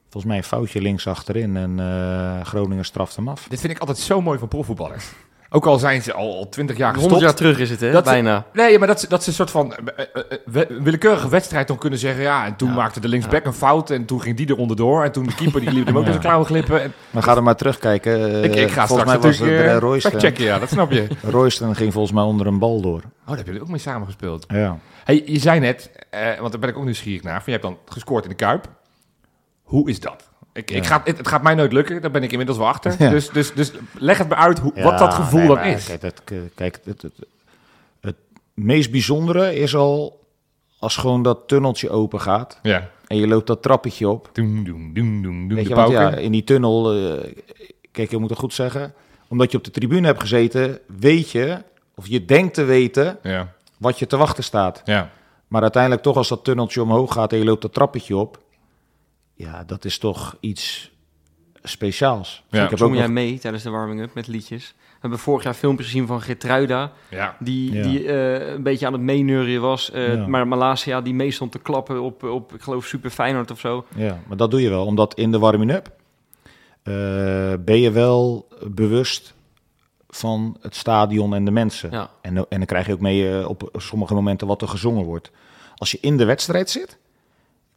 volgens mij een foutje links achterin. En eh, Groningen straft hem af. Dit vind ik altijd zo mooi van profvoetballers. Ook al zijn ze al, 20 jaar 100 gestopt. jaar terug is het, hè? Dat ze- Bijna. Nee, maar dat ze, dat ze een soort van eh, eh, eh, we- willekeurige wedstrijd dan kunnen zeggen... ja, en toen Ja. maakte de linksback een fout en toen ging die er onderdoor... en toen de keeper die liep hem ook Ja. met zijn klauwen glippen. En, Maar ga er maar terugkijken. Ik, ik ga volgens straks mij was Royston. checken, ja, dat snap je. Royston ging volgens mij onder een bal door. Oh, daar heb je ook mee samengespeeld. Ja. Hey, je zei net, eh, want daar ben ik ook nieuwsgierig naar... van je hebt dan gescoord in de Kuip. Hoe is dat? Ik, ik ga, het, het gaat mij nooit lukken, daar ben ik inmiddels wel achter. Ja. Dus, dus, dus leg het me uit hoe, wat dat gevoel nee, dan maar is. Kijk, het, kijk het, het, het meest bijzondere is al als gewoon dat tunneltje open gaat Ja. en je loopt dat trappetje op. Doen. Weet de je, want ja, in die tunnel, eh, kijk, je moet het goed zeggen, omdat je op de tribune hebt gezeten, weet je, of je denkt te weten, Ja, wat je te wachten staat. ja. Maar uiteindelijk toch als dat tunneltje omhoog gaat en je loopt dat trappetje op, ja, dat is toch iets speciaals. Ja. ik heb ook Zong nog jij mee tijdens de warming-up met liedjes? hebben vorig jaar filmpjes gezien van Gertruida, Ja. die, Ja. die eh, een beetje aan het meeneurien was. eh, Ja. Maar Malasia, die mee stond te klappen op, op ik geloof, Super Feyenoord of zo. Ja, maar dat doe je wel, omdat in de warming-up eh, ben je wel bewust van het stadion en de mensen. Ja. En, en dan krijg je ook mee op sommige momenten wat er gezongen wordt. Als je in de wedstrijd zit,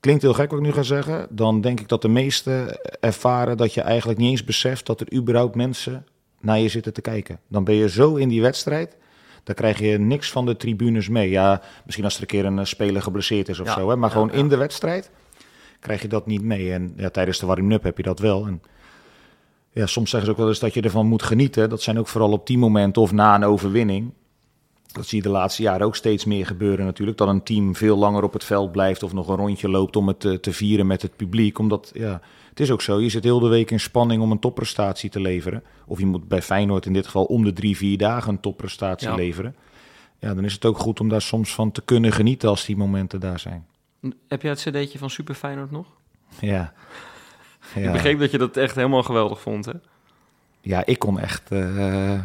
klinkt heel gek wat ik nu ga zeggen, dan denk ik dat de meesten ervaren dat je eigenlijk niet eens beseft dat er überhaupt mensen naar je zitten te kijken. Dan ben je zo in die wedstrijd, dan krijg je niks van de tribunes mee. Ja, misschien als er een keer een eh, speler geblesseerd is of Ja, zo, hè, maar ja, gewoon ja. in de wedstrijd krijg je dat niet mee. En ja, tijdens de warming-up heb je dat wel. En ja, soms zeggen ze ook wel eens dat je ervan moet genieten. Dat zijn ook vooral op die momenten of na een overwinning. Dat zie je de laatste jaren ook steeds meer gebeuren natuurlijk. Dat een team veel langer op het veld blijft of nog een rondje loopt om het te, te vieren met het publiek. Omdat, ja, het is ook zo. Je zit heel de week in spanning om een topprestatie te leveren. Of je moet bij Feyenoord in dit geval om de drie, vier dagen een topprestatie Ja. leveren. Ja, dan is het ook goed om daar soms van te kunnen genieten als die momenten daar zijn. Heb jij het cd'tje van Super Feyenoord nog? Ja. Ik Ja. begreep dat je dat echt helemaal geweldig vond, hè? Ja, ik kon echt. eh,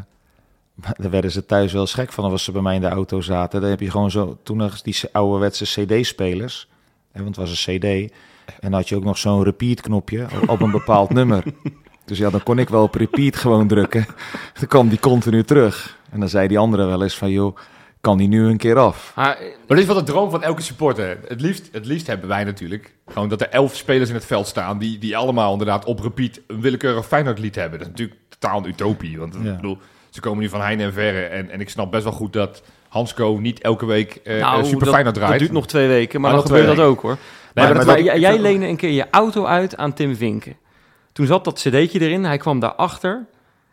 daar werden ze thuis wel gek van als ze bij mij in de auto zaten. Dan heb je gewoon zo. Toen nog die ouderwetse CD-spelers. Want het was een CD. En dan had je ook nog zo'n repeat-knopje op- op een bepaald nummer. Dus ja, dan kon ik wel op repeat gewoon drukken. Dan kwam die continu terug. En dan zei die andere wel eens van, joh, kan die nu een keer af? Maar, eh, Maar is wel de droom van elke supporter. Het liefst, het liefst hebben wij natuurlijk gewoon dat er elf spelers in het veld staan die, die allemaal inderdaad op repeat een willekeurig Feyenoord lied hebben. Dat is natuurlijk totaal een utopie. Want Ja. ik bedoel, ze komen nu van heine en verre. En, en ik snap best wel goed dat Hansco niet elke week eh nou, Super dat, Feyenoord draait. dat duurt nog twee weken, maar Maar dan nog gebeurt dat ook, hoor. Nee, maar maar dat, dat- jij, leende een keer je auto uit aan Tim Vinken. Toen zat dat cd'tje erin, hij kwam daarachter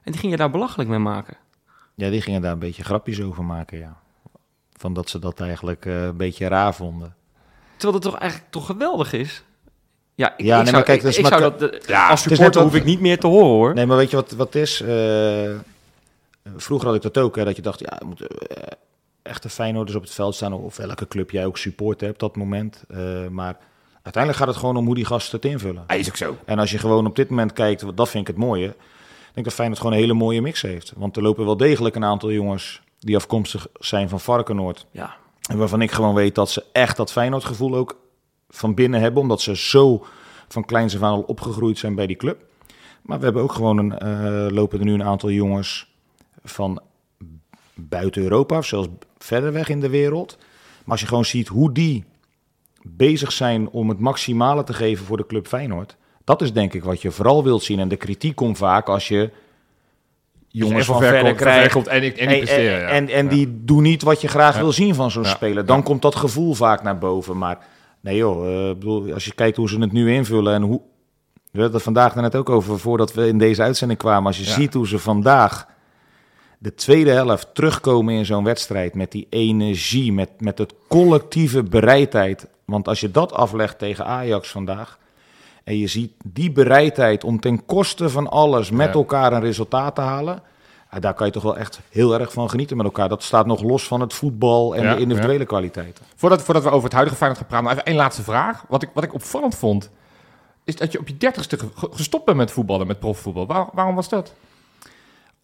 en die ging je daar belachelijk mee maken. Ja, die gingen daar een beetje grapjes over maken, ja. Van dat ze dat eigenlijk eh, een beetje raar vonden. Terwijl het toch eigenlijk toch geweldig is. Ja, ik, Ja, ik nee, zou, maar kijk, ik, dat zou dat, Ja, als supporter hoef ik niet meer te horen hoor. Nee, maar weet je wat, wat het is? Eh, vroeger had ik dat ook, hè, dat je dacht, ja, moeten eh, echte Feyenoorders op het veld staan, of welke club jij ook support hebt op dat moment. Eh, maar uiteindelijk gaat het gewoon om hoe die gasten het invullen. Hij is ook zo. En als je gewoon op dit moment kijkt, dat vind ik het mooie, ik denk dat Feyenoord gewoon een hele mooie mix heeft. Want er lopen wel degelijk een aantal jongens die afkomstig zijn van Varkenoord. Ja, En waarvan ik gewoon weet dat ze echt dat Feyenoord gevoel ook van binnen hebben. Omdat ze zo van kleins af aan al opgegroeid zijn bij die club. Maar we hebben ook gewoon een, eh, lopen er nu een aantal jongens van buiten Europa. Of zelfs verder weg in de wereld. Maar als je gewoon ziet hoe die bezig zijn om het maximale te geven voor de club Feyenoord. Dat is denk ik wat je vooral wilt zien. En de kritiek komt vaak als je jongens van van ver verder ver krijgt. en, ik- en ja. en, en Ja. die doen niet wat je graag Ja. wil zien van zo'n speler. Dan komt dat gevoel vaak naar boven. Maar nee joh, eh, bedoel, als je kijkt hoe ze het nu invullen en hoe... We hadden het vandaag net ook over voordat we in deze uitzending kwamen. Als je ziet hoe ze vandaag de tweede helft terugkomen in zo'n wedstrijd met die energie, met, met het collectieve bereidheid. Want als je dat aflegt tegen Ajax vandaag en je ziet die bereidheid om ten koste van alles met Ja. elkaar een resultaat te halen. daar kan je toch wel echt heel erg van genieten met elkaar. Dat staat nog los van het voetbal en Ja, de individuele kwaliteiten. Voordat, voordat we over het huidige Feyenoord gaan praten, nog even één laatste vraag. Wat ik, wat ik opvallend vond, is dat je op je dertigste ge- gestopt bent met voetballen, met profvoetbal. Waar- waarom was dat?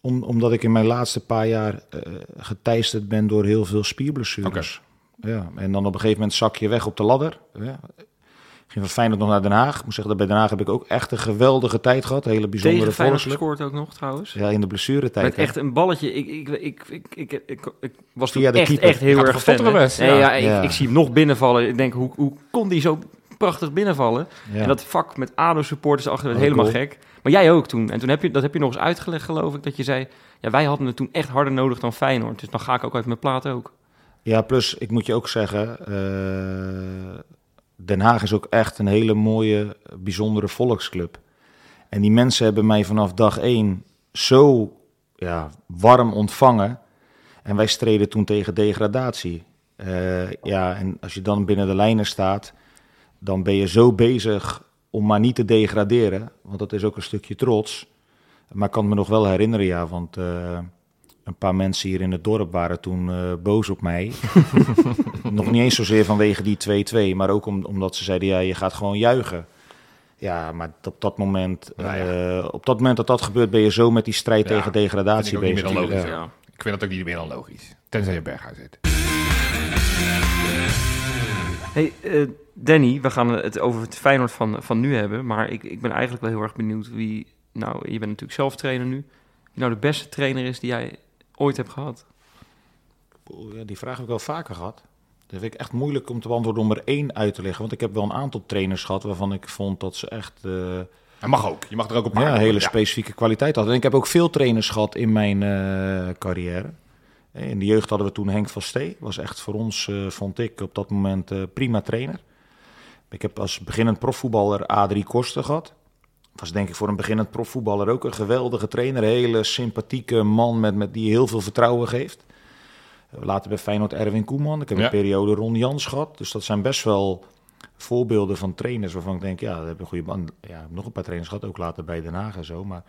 Om, omdat ik in mijn laatste paar jaar eh, geteisterd ben door heel veel spierblessures. Ja, en dan op een gegeven moment zak je weg op de ladder. Ja. Ging van Feyenoord nog naar Den Haag. Ik moet zeggen dat bij Den Haag heb ik ook echt een geweldige tijd gehad. Een hele bijzondere tegen gescoord ook nog trouwens. Ja, in de blessuretijd. Met echt een balletje. Ik, ik, ik, ik, ik, ik, ik was toen Via de echt, keeper. echt heel Gaat erg fan. Nee, ja. ja, ik, zie hem nog binnenvallen. Ik denk, hoe, hoe kon die zo prachtig binnenvallen? Ja. En dat vak met ADO-supporters achter werd helemaal goal. gek. Maar jij ook toen. En toen heb je, dat heb je nog eens uitgelegd, geloof ik, dat je zei... Ja, wij hadden het toen echt harder nodig dan Feyenoord. Dus dan ga ik ook uit mijn plaat ook. Ja, plus ik moet je ook zeggen, eh, Den Haag is ook echt een hele mooie, bijzondere volksclub. En die mensen hebben mij vanaf dag één zo ja, warm ontvangen. En wij streden toen tegen degradatie. Eh, ja, en als je dan binnen de lijnen staat, dan ben je zo bezig om maar niet te degraderen. Want dat is ook een stukje trots. Maar ik kan me nog wel herinneren, ja, want... eh, een paar mensen hier in het dorp waren toen eh, boos op mij. Nog niet eens zozeer vanwege die 2-2, maar ook om, omdat ze zeiden, ja, je gaat gewoon juichen. Ja, maar op dat moment, Nou ja. eh, op dat moment dat dat gebeurt, ben je zo met die strijd Ja, tegen degradatie niet bezig. meer dan logisch. Ja. Ik vind dat ook niet meer dan logisch. Tenzij je Berghuis zit. Hey, eh, Danny, we gaan het over het Feyenoord van, van nu hebben. Maar ik, ik ben eigenlijk wel heel erg benieuwd wie... Nou, je bent natuurlijk zelf trainer nu. Wie nou de beste trainer is die jij ooit hebt gehad? Ja, die vraag heb ik wel vaker gehad. Dat vind ik echt moeilijk om te beantwoorden om er één uit te leggen. Want ik heb wel een aantal trainers gehad waarvan ik vond dat ze echt eh, Hij mag ook. Je mag er ook op ja, hele Ja. specifieke kwaliteit hadden. En ik heb ook veel trainers gehad in mijn eh, carrière. In de jeugd hadden we toen Henk van Stee. Was echt voor ons, eh, vond ik, op dat moment eh, prima trainer. Ik heb als beginnend profvoetballer Adrie Koster gehad. Was denk ik voor een beginnend profvoetballer ook een geweldige trainer. Een hele sympathieke man met, met, die heel veel vertrouwen geeft. Later bij Feyenoord Erwin Koeman. Ik heb Ja. een periode Ron Jans gehad. Dus dat zijn best wel voorbeelden van trainers waarvan ik denk, ja, dat heb een goede man. Ja, ik heb nog een paar trainers gehad, ook later bij Den Haag en zo. Maar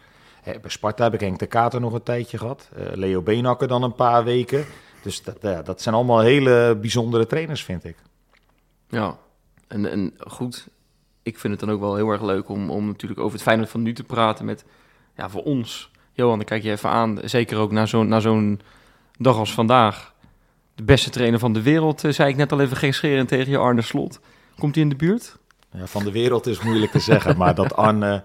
bij Sparta heb ik Henk de Kater nog een tijdje gehad. Eh, Leo Beenhakker dan een paar weken. Dus dat, ja, dat zijn allemaal hele bijzondere trainers, vind ik. Ja, en, en goed, ik vind het dan ook wel heel erg leuk om, om natuurlijk over het Feyenoord van nu te praten met, ja, voor ons. Johan, dan kijk je even aan, zeker ook na zo'n dag als vandaag. De beste trainer van de wereld, eh, zei ik net al even gekscherend tegen je, Arne Slot. Komt hij in de buurt? Ja, van de wereld is moeilijk te zeggen, maar dat Arne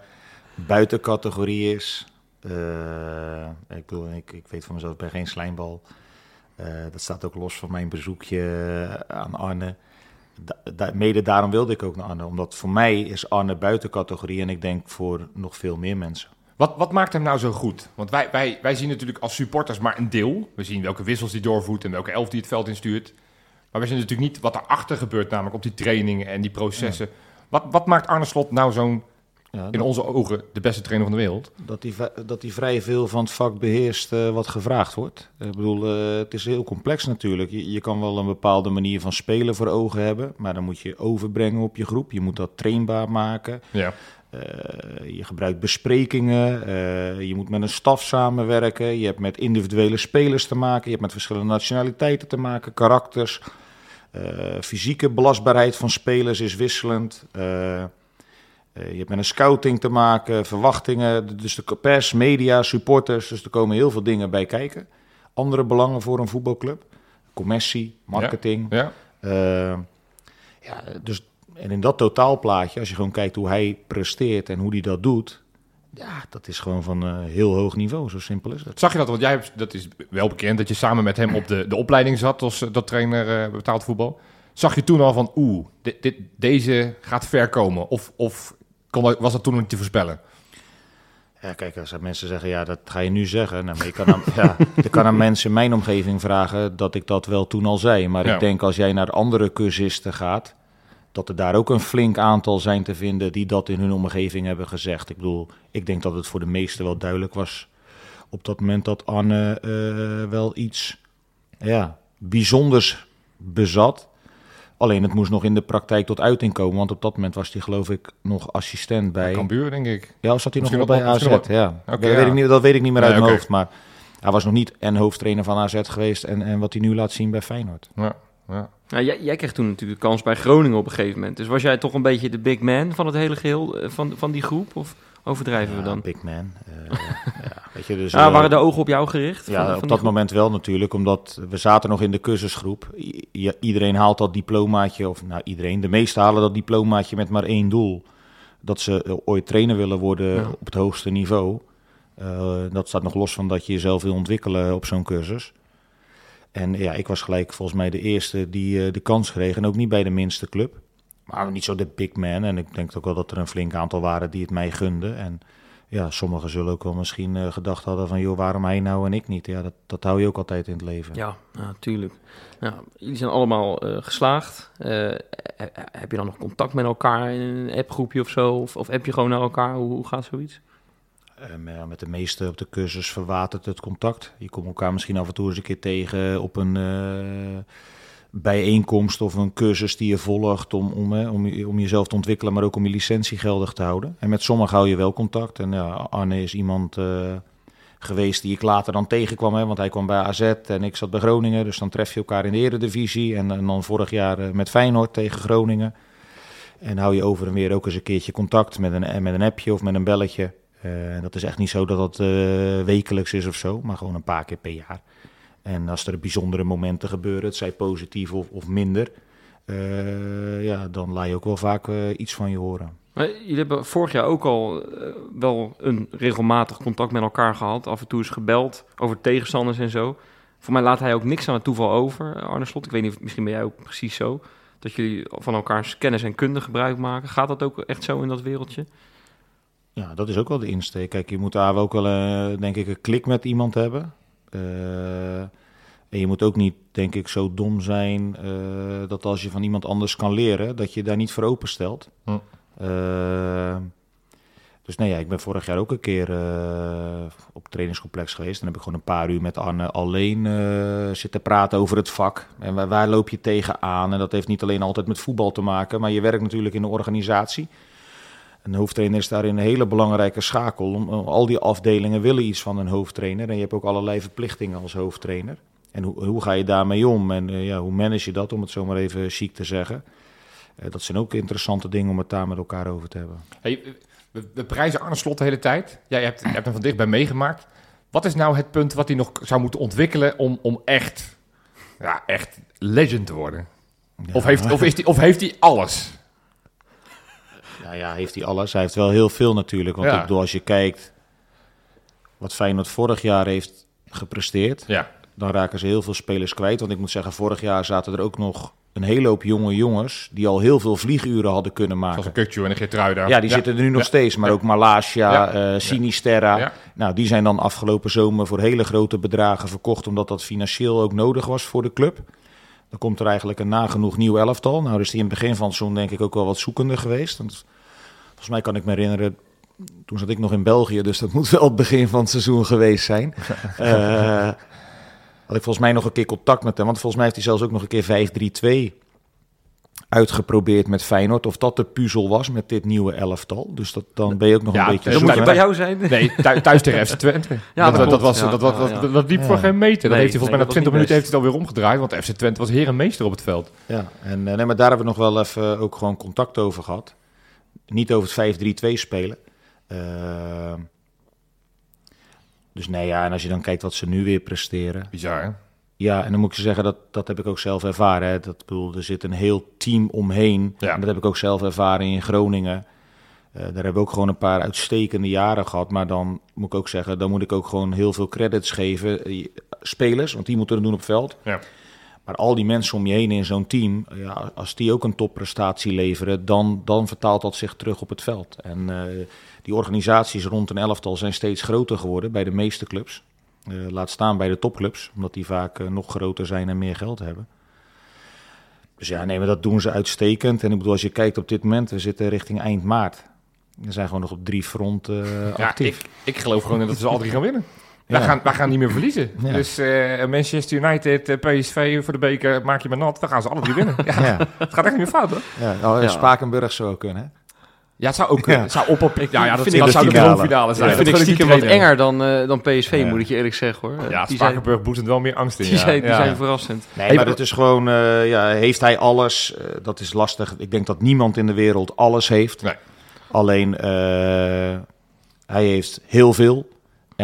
buiten categorie is. Eh, ik, bedoel, ik, ik weet van mezelf, ik ben geen slijmbal. Eh, dat staat ook los van mijn bezoekje aan Arne. Da- da- mede daarom wilde ik ook naar Arne, omdat voor mij is Arne buiten categorie en ik denk voor nog veel meer mensen. Wat, wat maakt hem nou zo goed? Want wij, wij, wij zien natuurlijk als supporters maar een deel. We zien welke wissels hij doorvoert en welke elf die het veld instuurt. Maar we zien natuurlijk niet wat erachter gebeurt, namelijk op die trainingen en die processen. Wat, wat maakt Arne Slot nou zo'n, Ja, in onze ogen, de beste trainer van de wereld? dat hij, dat hij vrij veel van het vak beheerst eh, wat gevraagd wordt. Ik bedoel, eh, het is heel complex natuurlijk. Je, je kan wel een bepaalde manier van spelen voor ogen hebben, maar dan moet je overbrengen op je groep. Je moet dat trainbaar maken. Ja. Eh, je gebruikt besprekingen. eh, je moet met een staf samenwerken. Je hebt met individuele spelers te maken. Je hebt met verschillende nationaliteiten te maken, karakters. Eh, fysieke belastbaarheid van spelers is wisselend. Eh, eh, je hebt met een scouting te maken, verwachtingen. Dus de pers, media, supporters. Dus er komen heel veel dingen bij kijken. Andere belangen voor een voetbalclub. Commercie, marketing. Ja. Eh, ja, dus, en in dat totaalplaatje, als je gewoon kijkt hoe hij presteert en hoe hij dat doet, ja, dat is gewoon van eh, heel hoog niveau. Zo simpel is het. Zag je dat? Want jij hebt, dat is wel bekend, dat je samen met hem op de, de opleiding zat als eh, dat trainer eh, betaald voetbal. Zag je toen al van, oeh, dit, dit, deze gaat ver komen? Of, of kon was dat toen nog niet te voorspellen? Ja, kijk, als er mensen zeggen, ja, dat ga je nu zeggen. Nou, maar je kan aan, ja, je kan aan mensen in mijn omgeving vragen dat ik dat wel toen al zei. Maar Ja. ik denk als jij naar andere cursisten gaat, dat er daar ook een flink aantal zijn te vinden die dat in hun omgeving hebben gezegd. Ik bedoel, ik denk dat het voor de meesten wel duidelijk was op dat moment dat Anne eh, wel iets ja, bijzonders bezat. Alleen het moest nog in de praktijk tot uiting komen, want op dat moment was hij geloof ik nog assistent bij... Cambuur, denk ik. Ja, of zat hij nog wel bij AZ? Ja, Oké, dat, ja. Weet ik niet, dat weet ik niet meer uit Nee, mijn hoofd. Maar hij was nog niet en hoofdtrainer van AZ geweest en, en wat hij nu laat zien bij Feyenoord. Ja, ja. Nou, jij, jij kreeg toen natuurlijk de kans bij Groningen op een gegeven moment. Dus was jij toch een beetje de big man van het hele geheel, eh, van, van die groep? Of overdrijven we dan? Big man. Eh, ja, weet je, dus, Ja, eh, waren de ogen op jou gericht? ja, van op dat moment wel natuurlijk, omdat we zaten nog in de cursusgroep. I- iedereen haalt dat diplomaatje, of nou iedereen, de meesten halen dat diplomaatje met maar één doel. Dat ze eh, ooit trainer willen worden op het hoogste niveau. Dat staat nog los van dat je jezelf wil ontwikkelen op zo'n cursus. En ja, ik was gelijk volgens mij de eerste die de kans kreeg. En ook niet bij de minste club. Maar niet zo de big man. En ik denk ook wel dat er een flink aantal waren die het mij gunden. En ja, sommigen zullen ook wel misschien eh, gedacht hadden van... joh, waarom hij nou en ik niet? Ja, dat, dat hou je ook altijd in het leven. Ja, natuurlijk. Ja, jullie zijn allemaal eh, geslaagd. Eh, he- heb je dan nog contact met elkaar in een appgroepje of zo? Of, of heb je gewoon naar elkaar? Hoe, hoe gaat zoiets? Eh, ja, met de meeste op de cursus verwatert het contact. Je komt elkaar misschien af en toe eens een keer tegen op een bijeenkomst of een cursus die je volgt om, om, hè, om, om jezelf te ontwikkelen, maar ook om je licentie geldig te houden. En met sommigen hou je wel contact. En ja, Arne is iemand eh, geweest die ik later dan tegenkwam, hè, want hij kwam bij AZ en ik zat bij Groningen. Dus dan tref je elkaar in de eredivisie en, en dan vorig jaar eh, met Feyenoord tegen Groningen. En hou je over en weer ook eens een keertje contact met een, met een appje of met een belletje. Uh, dat is echt niet zo dat dat wekelijks is of zo, maar gewoon een paar keer per jaar. En als er bijzondere momenten gebeuren, het zij positief of, of minder, uh, ja, dan laat je ook wel vaak iets van je horen. Maar jullie hebben vorig jaar ook al wel een regelmatig contact met elkaar gehad. Af en toe is gebeld over tegenstanders en zo. Voor mij laat hij ook niks aan het toeval over, Arne Slot. Ik weet niet, misschien ben jij ook precies zo. Dat jullie van elkaars kennis en kunde gebruik maken. Gaat dat ook echt zo in dat wereldje? Ja, dat is ook wel de insteek. Kijk, je moet daar ook wel, denk ik, een klik met iemand hebben. Uh, en je moet ook niet, denk ik, zo dom zijn uh, dat als je van iemand anders kan leren, dat je daar niet voor openstelt. Hm. dus nee, ja, ik ben vorig jaar ook een keer op trainingscomplex geweest. En heb ik gewoon een paar uur met Arne alleen zitten praten over het vak. En waar, waar loop je tegenaan? En dat heeft niet alleen altijd met voetbal te maken, maar je werkt natuurlijk in een organisatie. Een hoofdtrainer is daarin een hele belangrijke schakel. Om, al die afdelingen willen iets van een hoofdtrainer. En je hebt ook allerlei verplichtingen als hoofdtrainer. En hoe, hoe ga je daarmee om? En uh, ja, hoe manage je dat, om het zo maar even chic te zeggen? Uh, dat zijn ook interessante dingen om het daar met elkaar over te hebben. Hey, we, we prijzen Arne Slot de hele tijd. Jij hebt, je hebt hem van dichtbij meegemaakt. Wat is nou het punt wat hij nog zou moeten ontwikkelen om, om echt, ja, echt legend te worden? Ja. Of, heeft, of, is die, of heeft hij alles? Nou ja, heeft hij alles. Hij heeft wel heel veel natuurlijk. Want ja. ik bedoel, als je kijkt wat Feyenoord vorig jaar heeft gepresteerd, ja. dan raken ze heel veel spelers kwijt. Want ik moet zeggen, vorig jaar zaten er ook nog een hele hoop jonge jongens die al heel veel vlieguren hadden kunnen maken. Zoals een Kukju en een Geertruida. Ja, die zitten er nu nog steeds. Maar ook Malasia, uh, Sinisterra. Nou, die zijn dan afgelopen zomer voor hele grote bedragen verkocht... omdat dat financieel ook nodig was voor de club. Dan komt er eigenlijk een nagenoeg nieuw elftal. Nou, is die in het begin van het seizoen denk ik ook wel wat zoekender geweest. Want volgens mij kan ik me herinneren, toen zat ik nog in België, dus dat moet wel het begin van het seizoen geweest zijn. uh, had ik volgens mij nog een keer contact met hem, want volgens mij heeft hij zelfs ook nog een keer 5-3-2 uitgeprobeerd met Feyenoord. Of dat de puzzel was met dit nieuwe elftal. Dus dat, dan ben je ook nog ja, een beetje... Dat moet je bij jou zijn. Nee, thuis tegen FC Twente. ja, dat, dat, dat, was, ja, dat, dat, ja, dat, dat liep voor geen meter. Dat heeft hij volgens mij na 20 minuten heeft hij het alweer omgedraaid. Want FC Twente was heer en meester op het veld. Ja, en nee, maar daar hebben we nog wel even ook gewoon contact over gehad. Niet over het 5-3-2 spelen. Uh, dus nee, ja, en als je dan kijkt wat ze nu weer presteren. Bizar, hè? Ja, en dan moet ik je zeggen, dat, dat heb ik ook zelf ervaren. Hè. Dat, bedoel, er zit een heel team omheen. Ja. En dat heb ik ook zelf ervaren in Groningen. Uh, daar hebben we ook gewoon een paar uitstekende jaren gehad. Maar dan moet ik ook zeggen, dan moet ik ook gewoon heel veel credits geven. Spelers, want die moeten het doen op veld. Ja. Maar al die mensen om je heen in zo'n team, ja, als die ook een topprestatie leveren, dan, dan vertaalt dat zich terug op het veld. En uh, die organisaties rond een elftal zijn steeds groter geworden bij de meeste clubs. Uh, laat staan bij de topclubs, omdat die vaak uh, nog groter zijn en meer geld hebben. Dus ja, nee, maar dat doen ze uitstekend. En ik bedoel, als je kijkt op dit moment, we zitten richting eind maart. We zijn gewoon nog op drie fronten ja, actief. Ik, ik geloof gewoon dat we al drie gaan winnen. Ja. Wij, gaan, wij gaan niet meer verliezen. Ja. Dus uh, Manchester United, uh, PSV voor de beker, maak je maar nat. Dan gaan ze alle drie winnen. Ja. ja. Het gaat echt niet meer fout, hoor. Ja, nou, ja. Spakenburg zou kunnen, hè? Ja, het zou ook kunnen. zou op op. Ja, ja dat, vind dat zou de finale zijn. Ja, vind ik stiekem wat enger dan, uh, dan PSV, ja. moet ik je eerlijk zeggen hoor. Ja, die Spakenburg boezemt wel meer angst in. Die, zijn, die zijn verrassend. Nee, hey, maar het is gewoon, uh, ja, heeft hij alles? Uh, dat is lastig. Ik denk dat niemand in de wereld alles heeft. Nee. Alleen, hij heeft heel veel.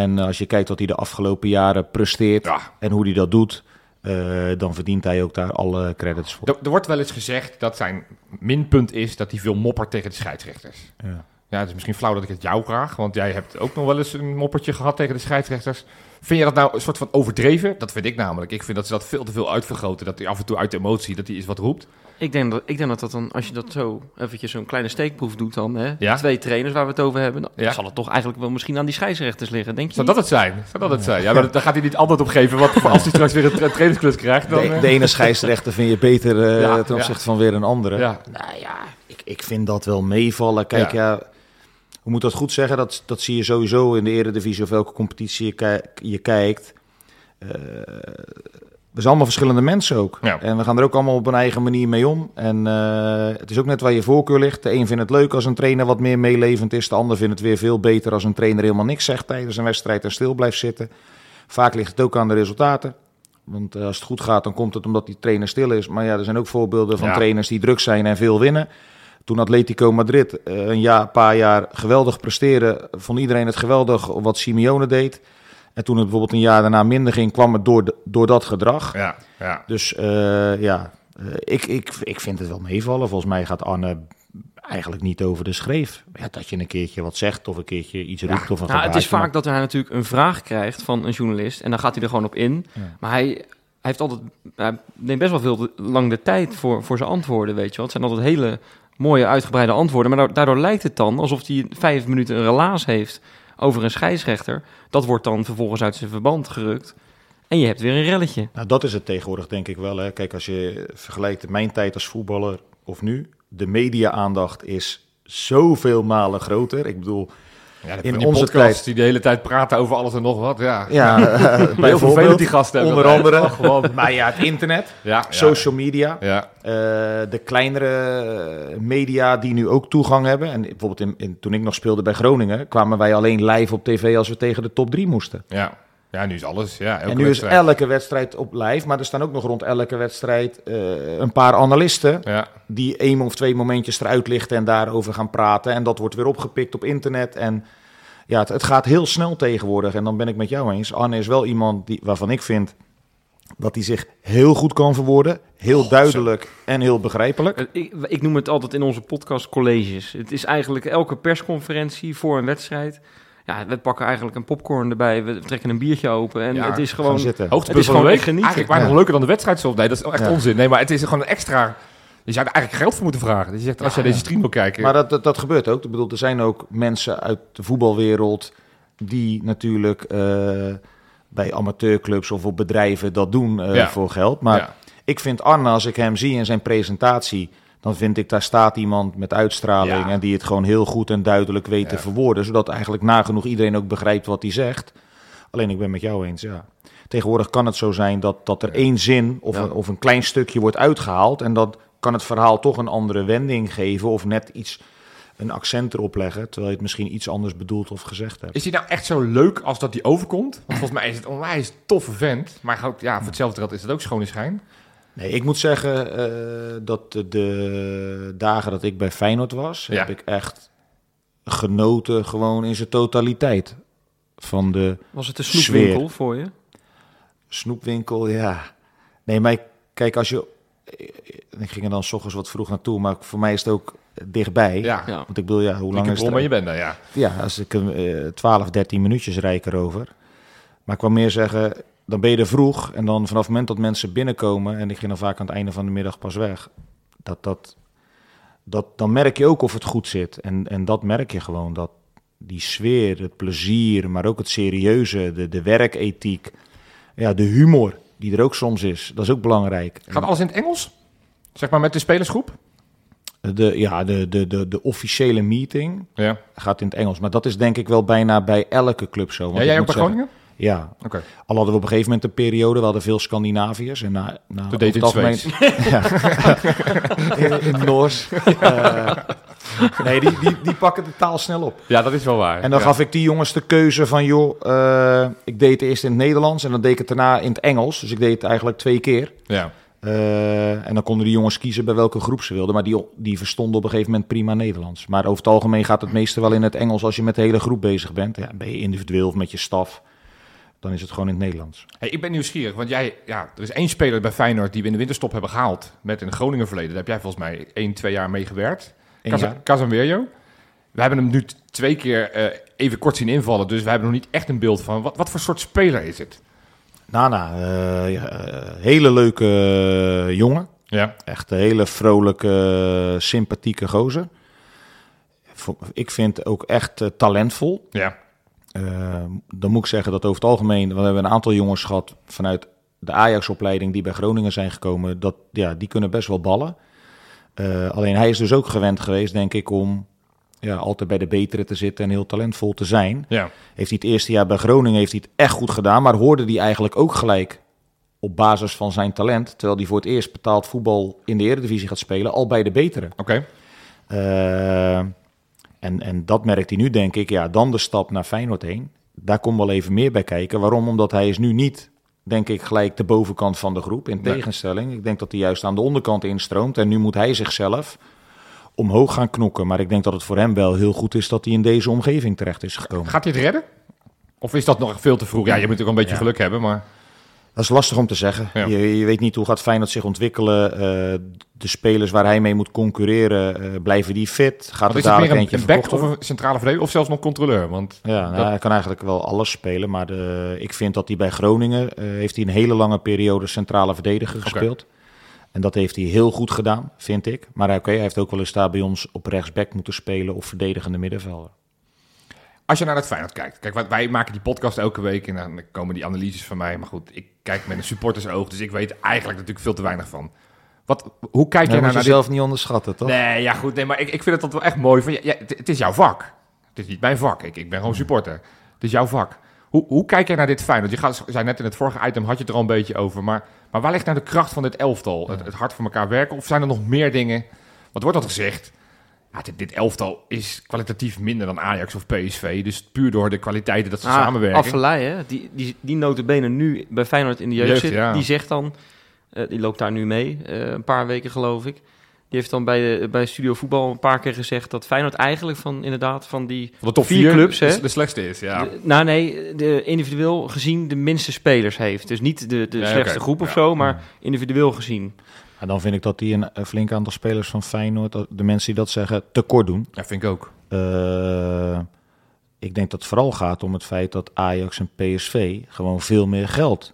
En als je kijkt wat hij de afgelopen jaren presteert ja. en hoe hij dat doet, uh, dan verdient hij ook daar alle credits voor. Er, er, wordt wel eens gezegd dat zijn minpunt is dat hij veel moppert tegen de scheidsrechters. Ja. ja, het is misschien flauw dat ik het jou vraag, want jij hebt ook nog wel eens een moppertje gehad tegen de scheidsrechters. Vind je dat nou een soort van overdreven? Dat vind ik namelijk. Ik vind dat ze dat veel te veel uitvergroten. Dat hij af en toe uit de emotie, dat hij eens wat roept. Ik denk dat, ik denk dat dat dan, als je dat zo eventjes zo'n kleine steekproef doet dan, hè, ja? twee trainers waar we het over hebben, dan ja? zal het toch eigenlijk wel misschien aan die scheidsrechters liggen, denk je Zou dat het zijn? Zou dat het zijn? Ja, maar daar gaat hij niet antwoord op geven, want als hij straks weer een tra trainingsklus krijgt, dan... De, de ene scheidsrechter vind je beter uh, ja, ten opzichte van weer een andere. Ja. Nou ja, ik, ik vind dat wel meevallen. Kijk, ja... hoe moet dat goed zeggen? Dat, dat zie je sowieso in de eredivisie of welke competitie je, je kijkt. Uh, we zijn allemaal verschillende mensen ook. Ja. En we gaan er ook allemaal op een eigen manier mee om. En uh, het is ook net waar je voorkeur ligt. De een vindt het leuk als een trainer wat meer meelevend is. De ander vindt het weer veel beter als een trainer helemaal niks zegt tijdens een wedstrijd en stil blijft zitten. Vaak ligt het ook aan de resultaten. Want uh, als het goed gaat, dan komt het omdat die trainer stil is. Maar ja, er zijn ook voorbeelden van Ja. trainers die druk zijn en veel winnen. Toen Atletico Madrid eh, een jaar, paar jaar geweldig presteren, vond iedereen het geweldig wat Simeone deed. En toen het bijvoorbeeld een jaar daarna minder ging, kwam het door, de- door dat gedrag. Ja, ja. Dus eh, ja, eh, ik, ik, ik vind het wel meevallen. Volgens mij gaat Arne eigenlijk niet over de schreef. Ja, dat je een keertje wat zegt of een keertje iets roept of een Nou, het is vaak dat hij natuurlijk een vraag krijgt van een journalist en dan gaat hij er gewoon op in. Ja. Maar hij, hij heeft altijd, hij neemt best wel veel de- lang de tijd voor, voor zijn antwoorden, weet je wel. Het zijn altijd hele mooie, uitgebreide antwoorden. Maar da- daardoor lijkt het dan alsof hij vijf minuten een relaas heeft over een scheidsrechter. Dat wordt dan vervolgens uit zijn verband gerukt. En je hebt weer een relletje. Nou, dat is het tegenwoordig denk ik wel. Hè. Kijk, als je vergelijkt mijn tijd als voetballer of nu, de media-aandacht is zoveel malen groter. Ik bedoel, Ja, In van die onze tijd- die de hele tijd praten over alles en nog wat. Ja, ja, eh, Heel vervelend bijvoorbeeld, die gasten hebben onder andere. Oh, gewoon. Maar ja, het internet, Ja, ja. social media, Ja, eh, de kleinere eh, media die nu ook toegang hebben. En bijvoorbeeld in, in, toen ik nog speelde bij Groningen, kwamen wij alleen live op tv als we tegen de top 3 moesten. ja. Ja, nu is alles. Ja, elke en nu wedstrijd. is elke wedstrijd op live, maar er staan ook nog rond elke wedstrijd eh, een paar analisten Ja, die één of twee momentjes eruit lichten en daarover gaan praten. En dat wordt weer opgepikt op internet. En ja, het, het gaat heel snel tegenwoordig. En dan ben ik met jou eens. Arne is wel iemand die, waarvan ik vind dat hij zich heel goed kan verwoorden. Heel duidelijk en heel begrijpelijk. Eh, Ik, ik noem het altijd in onze podcast colleges. Het is eigenlijk elke persconferentie voor een wedstrijd. Ja, we pakken eigenlijk een popcorn erbij. We trekken een biertje open. En Ja, het is gewoon... zitten. hoogtepunt Het is van de gewoon week. genieten. Eigenlijk Ja. nog leuker dan de wedstrijd zelf. Nee, dat is echt Ja. onzin. Nee, maar het is gewoon een extra... Je zou er eigenlijk geld voor moeten vragen. Dus je zegt, als jij deze stream wil kijken... Maar dat, dat, dat gebeurt ook. Ik bedoel, er zijn ook mensen uit de voetbalwereld die natuurlijk eh, bij amateurclubs of op bedrijven dat doen eh, Ja. voor geld. Maar ja. ik vind Arne, als ik hem zie in zijn presentatie, dan vind ik daar staat iemand met uitstraling Ja. en die het gewoon heel goed en duidelijk weet Ja. te verwoorden, zodat eigenlijk nagenoeg iedereen ook begrijpt wat hij zegt. Alleen ik ben met jou eens, ja. Tegenwoordig kan het zo zijn dat, dat er één zin of, Ja. een, of een klein stukje wordt uitgehaald en dat kan het verhaal toch een andere wending geven of net iets, een accent erop leggen, terwijl je het misschien iets anders bedoeld of gezegd hebt. Is hij nou echt zo leuk als dat hij overkomt? Want volgens mij is het onwijs toffe vent. Maar ook, ja, voor hetzelfde geld is het ook schone schijn. Nee, ik moet zeggen eh, dat de, de dagen dat ik bij Feyenoord was, Ja. heb ik echt genoten gewoon in zijn totaliteit. Van de Was het een snoepwinkel Sfeer. voor je? snoepwinkel, ja. Nee, maar kijk, als je... Ik ging er dan s ochtends wat vroeg naartoe, maar voor mij is het ook dichtbij. Ja, Ja. Want ik bedoel, ja, hoe lang is het? je bent daar, ja. Ja, als ik een eh 12, 13 minuutjes rijd ik erover. Maar ik wil meer zeggen, dan ben je er vroeg. En dan vanaf het moment dat mensen binnenkomen... en ik ging dan vaak aan het einde van de middag pas weg... Dat, dat, dat, dan merk je ook of het goed zit. En, en dat merk je gewoon. Dat die sfeer, het plezier, maar ook het serieuze... de, de werkethiek, ja, de humor die er ook soms is. Dat is ook belangrijk. Gaat alles in het Engels? Zeg maar met de spelersgroep? De, ja, de, de, de, de officiële meeting Ja. gaat in het Engels. Maar dat is denk ik wel bijna bij elke club zo. Want ja jij ook bij Groningen? Ja, Oké. Al hadden we op een gegeven moment een periode, we hadden veel Scandinaviërs. En na, na, Toen deed over het het Zweeds. in, in Noors. Eh, nee, die, die, die pakken de taal snel op. Ja, dat is wel waar. En dan ja. gaf ik die jongens de keuze van, joh, eh, ik deed het eerst in het Nederlands en dan deed ik het daarna in het Engels. Dus ik deed het eigenlijk twee keer. Ja. Eh, en dan konden die jongens kiezen bij welke groep ze wilden. Maar die, die verstonden op een gegeven moment prima Nederlands. Maar over het algemeen gaat het meeste wel in het Engels als je met de hele groep bezig bent. Ja, ben je individueel of met je staf, dan is het gewoon in het Nederlands. Hey, ik ben nieuwsgierig, want jij, ja, er is één speler bij Feyenoord die we in de winterstop hebben gehaald met een Groningen verleden. Daar heb jij volgens mij één, twee jaar mee gewerkt. Casemiro. We hebben hem nu twee keer eh, even kort zien invallen, dus we hebben nog niet echt een beeld van wat, wat voor soort speler is het. Nana, eh, hele leuke jongen. Ja. Echt een hele vrolijke, sympathieke gozer. Ik vind ook echt talentvol. Ja. Eh, dan moet ik zeggen dat over het algemeen, we hebben een aantal jongens gehad vanuit de Ajax-opleiding die bij Groningen zijn gekomen. Dat, ja, die kunnen best wel ballen. Eh, alleen hij is dus ook gewend geweest, denk ik, om ja, altijd bij de betere te zitten en heel talentvol te zijn. Ja. Heeft hij het eerste jaar bij Groningen heeft hij het echt goed gedaan, maar hoorde hij eigenlijk ook gelijk op basis van zijn talent, terwijl hij voor het eerst betaald voetbal in de Eredivisie gaat spelen, al bij de betere. Oké. Eh, en, en dat merkt hij nu, denk ik. Ja, dan de stap naar Feyenoord heen. Daar komt wel even meer bij kijken. Waarom? Omdat hij is nu niet, denk ik, gelijk de bovenkant van de groep. In Nee. tegenstelling. Ik denk dat hij juist aan de onderkant instroomt. En nu moet hij zichzelf omhoog gaan knokken. Maar ik denk dat het voor hem wel heel goed is dat hij in deze omgeving terecht is gekomen. Gaat hij het redden? Of is dat nog veel te vroeg? Ja, je moet ook een beetje Ja. geluk hebben, maar... Dat is lastig om te zeggen. Ja. Je, je weet niet hoe gaat Feyenoord zich ontwikkelen. Eh, de spelers waar hij mee moet concurreren, eh, blijven die fit? Gaat er het dadelijk meer een, eentje een back of een centrale verdediger of zelfs nog controleur? Want Ja, nou, Dat- hij kan eigenlijk wel alles spelen. Maar de, ik vind dat hij bij Groningen eh, heeft hij een hele lange periode centrale verdediger gespeeld. En dat heeft hij heel goed gedaan, vind ik. Maar oké, hij heeft ook wel eens daar bij ons op rechtsback moeten spelen of verdedigende middenvelder. Als je naar het Feyenoord kijkt. Kijk, wat- wij maken die podcast elke week en dan komen die analyses van mij. Maar goed, ik kijk met een supportersoog, dus ik weet eigenlijk natuurlijk veel te weinig van. Wat, hoe kijk jij nou je naar zelf niet onderschatten, toch? Nee, ja goed, nee, maar ik, ik vind het dat wel echt mooi. Van, ja, ja, het, het is jouw vak. Het is niet mijn vak. Ik, ik ben gewoon supporter. Het is jouw vak. Hoe, hoe kijk jij naar dit Feyenoord? Je gaat, zei net in het vorige item, had je het er al een beetje over. Maar, maar waar ligt nou de kracht van dit elftal? Het, het hard voor elkaar werken? Of zijn er nog meer dingen? Wat wordt dat gezegd? Ja, dit, dit elftal is kwalitatief minder dan Ajax of PSV. Dus puur door de kwaliteiten dat ze Ah, samenwerken. Affelay, hè? Die, die, die notabene nu bij Feyenoord in de jeugd, Jeugd, zit, ja. die zegt dan... eh, die loopt daar nu mee, eh, een paar weken geloof ik. Die heeft dan bij, de, bij Studio Voetbal een paar keer gezegd... dat Feyenoord eigenlijk van, inderdaad, van die... Van de Vier vier clubs, hè? de, slechtste is. Ja. De- nou nee, de individueel gezien de minste spelers heeft. Dus niet de, de Nee, slechtste groep of Ja. zo, maar individueel gezien. En dan vind ik dat hij een, flink aantal spelers van Feyenoord, de mensen die dat zeggen, tekort doen. ja, vind ik ook. Eh, ik denk dat het vooral gaat om het feit dat Ajax en PSV gewoon veel meer geld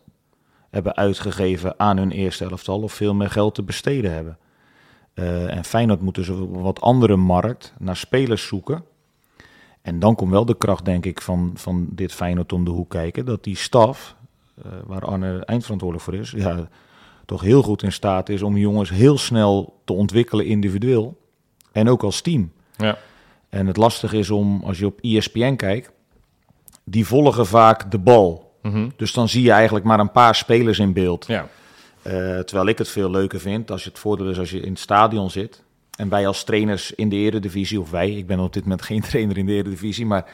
hebben uitgegeven aan hun eerste elftal of veel meer geld te besteden hebben. Eh, en Feyenoord moet dus op een wat andere markt naar spelers zoeken. En dan komt wel de kracht, denk ik, van, van dit Feyenoord om de hoek kijken. Dat die staf, eh, waar Arne eindverantwoordelijk voor is, ja, toch heel goed in staat is om jongens heel snel te ontwikkelen individueel. En ook als team. Ja. En het lastige is om, als je op ESPN kijkt, die volgen vaak de bal. Mhm. Dus dan zie je eigenlijk maar een paar spelers in beeld. ja. Eh, terwijl ik het veel leuker vind, als je het voordeel is als je in het stadion zit. En wij als trainers in de eredivisie, of wij, ik ben op dit moment geen trainer in de eredivisie, maar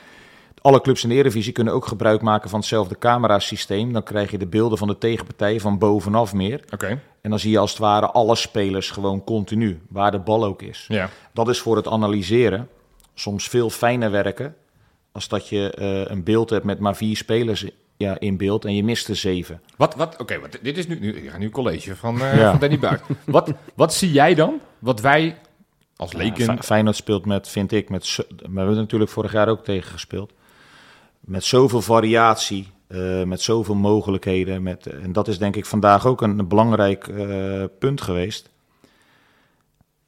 alle clubs in de eredivisie kunnen ook gebruik maken van hetzelfde camerasysteem. Dan krijg je de beelden van de tegenpartij van bovenaf meer. Oké. En dan zie je als het ware alle spelers gewoon continu, waar de bal ook is. Ja. Dat is voor het analyseren soms veel fijner werken als dat je eh, een beeld hebt met maar vier spelers ja, in beeld en je mist er zeven. Wat, wat, oké, wat, dit is nu, nu, ga nu college van, eh, Ja. van Danny Buik. wat, wat zie jij dan, wat wij als Ja, leken... Fe- Feyenoord speelt met, vind ik, met, we hebben natuurlijk vorig jaar ook tegen gespeeld. Met zoveel variatie, eh, met zoveel mogelijkheden. Met, en dat is denk ik vandaag ook een, een belangrijk eh, punt geweest.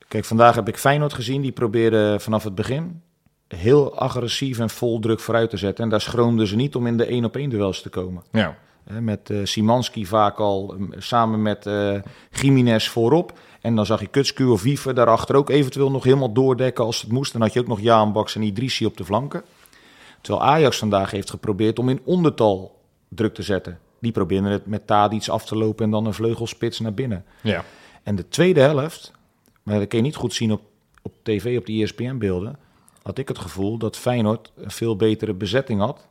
Kijk, vandaag heb ik Feyenoord gezien. Die probeerde vanaf het begin heel agressief en vol druk vooruit te zetten. En daar schroomden ze niet om in de één op één duels te komen. ja. Met eh Simanski vaak al um, samen met eh Jiménez voorop. En dan zag je Kutsku of Wiever daarachter ook eventueel nog helemaal doordekken als het moest. Dan had je ook nog Jaan Baks en Idrissi op de flanken. Terwijl Ajax vandaag heeft geprobeerd om in ondertal druk te zetten. Die probeerden het met Tadic af te lopen en dan een vleugelspits naar binnen. ja. En de tweede helft, maar dat kun je niet goed zien op, op tv, op de ESPN-beelden, had ik het gevoel dat Feyenoord een veel betere bezetting had.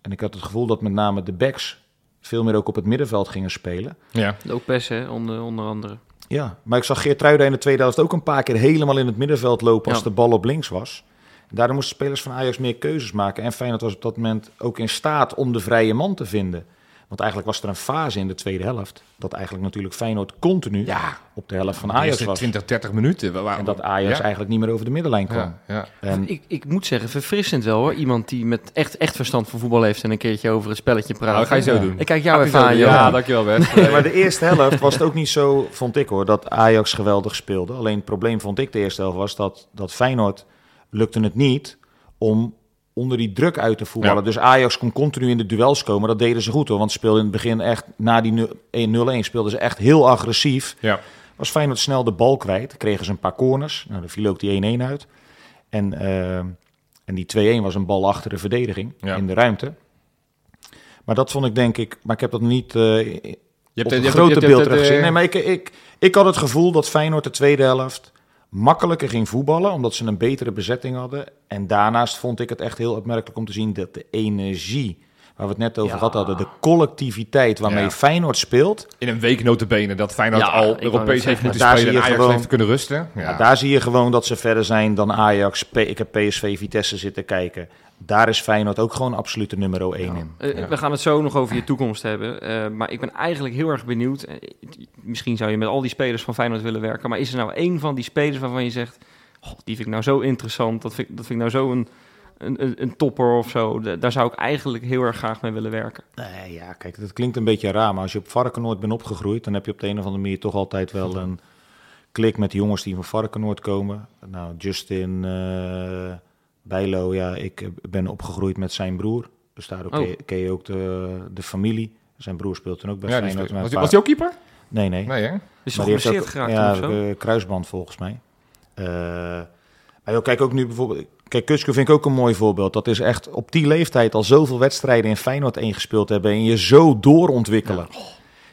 En ik had het gevoel dat met name de backs veel meer ook op het middenveld gingen spelen. ja. Lopez, hè, onder, onder andere. Ja, maar ik zag Geertruida in de tweede helft ook een paar keer helemaal in het middenveld lopen als Ja. de bal op links was. Daardoor moesten spelers van Ajax meer keuzes maken. En Feyenoord was op dat moment ook in staat om de vrije man te vinden. Want eigenlijk was er een fase in de tweede helft dat eigenlijk natuurlijk Feyenoord continu Ja, op de helft van Ajax was. 20, 30 minuten. Waar- waar- En dat Ajax ja. eigenlijk niet meer over de middenlijn kwam. Ja, ja. En Ik, ik moet zeggen, verfrissend wel hoor. Iemand die met echt, echt verstand van voetbal heeft en een keertje over het spelletje praat. Nou, dat ga je zo doen. Ik kijk jou even zo aan. Ja, dankjewel Bert. Nee, maar de eerste helft was het ook niet zo, vond ik hoor, dat Ajax geweldig speelde. Alleen het probleem vond ik de eerste helft was dat, dat Feyenoord lukte het niet om onder die druk uit te voetballen. Ja. Dus Ajax kon continu in de duels komen. Dat deden ze goed hoor, want ze speelden in het begin echt, na die 0-1 speelden ze echt heel agressief. Ja. Was Feyenoord snel de bal kwijt, kregen ze een paar corners. Nou, dan viel ook die 1-1 uit. En, eh, en die 2-1 was een bal achter de verdediging Ja. in de ruimte. Maar dat vond ik denk ik, maar ik heb dat niet eh, Je op hebt, het je hebt- grote beeld teruggezien. eh, Nee, maar ik, ik, ik had het gevoel dat Feyenoord de tweede helft makkelijker ging voetballen, omdat ze een betere bezetting hadden. En daarnaast vond ik het echt heel opmerkelijk om te zien dat de energie waar we het net over Ja. gehad hadden, de collectiviteit waarmee Ja. Feyenoord speelt. In een week notabene dat Feyenoord Ja, al Europees heeft moeten daar spelen zie en Ajax gewoon- heeft kunnen rusten. Ja. Ja, daar zie je gewoon dat ze verder zijn dan Ajax. P- ik heb PSV Vitesse zitten kijken. Daar is Feyenoord ook gewoon absolute nummer 1 in. Eh, Ja. We gaan het zo nog over je toekomst hebben. eh, maar ik ben eigenlijk heel erg benieuwd. eh, misschien zou je met al die spelers van Feyenoord willen werken. Maar is er nou één van die spelers waarvan je zegt... "Goh, die vind ik nou zo interessant. Dat vind, ik- dat vind ik nou zo een, een, een, een topper of zo. Da- Daar zou ik eigenlijk heel erg graag mee willen werken. Nee, ja, kijk, dat klinkt een beetje raar, maar als je op Varkenoord bent opgegroeid, dan heb je op de een of andere manier toch altijd wel een klik met de jongens die van Varkenoord komen. Nou, Justin eh Bijlo, ja, ik eh, ben opgegroeid met zijn broer. Dus daardoor Oh. ken, je, ken je ook de, de familie. Zijn broer speelt toen ook bij Ja, Feyenoord. was, paar- was hij ook keeper? Nee, nee. Nee, hè? Is Maar toch die heeft geblesseerd geraakt ja, of zo? eh, kruisband volgens mij. Eh, maar joh, kijk ook nu bijvoorbeeld... Kijk, Kutske vind ik ook een mooi voorbeeld. Dat is echt op die leeftijd al zoveel wedstrijden in Feyenoord 1 gespeeld hebben... en je zo doorontwikkelen.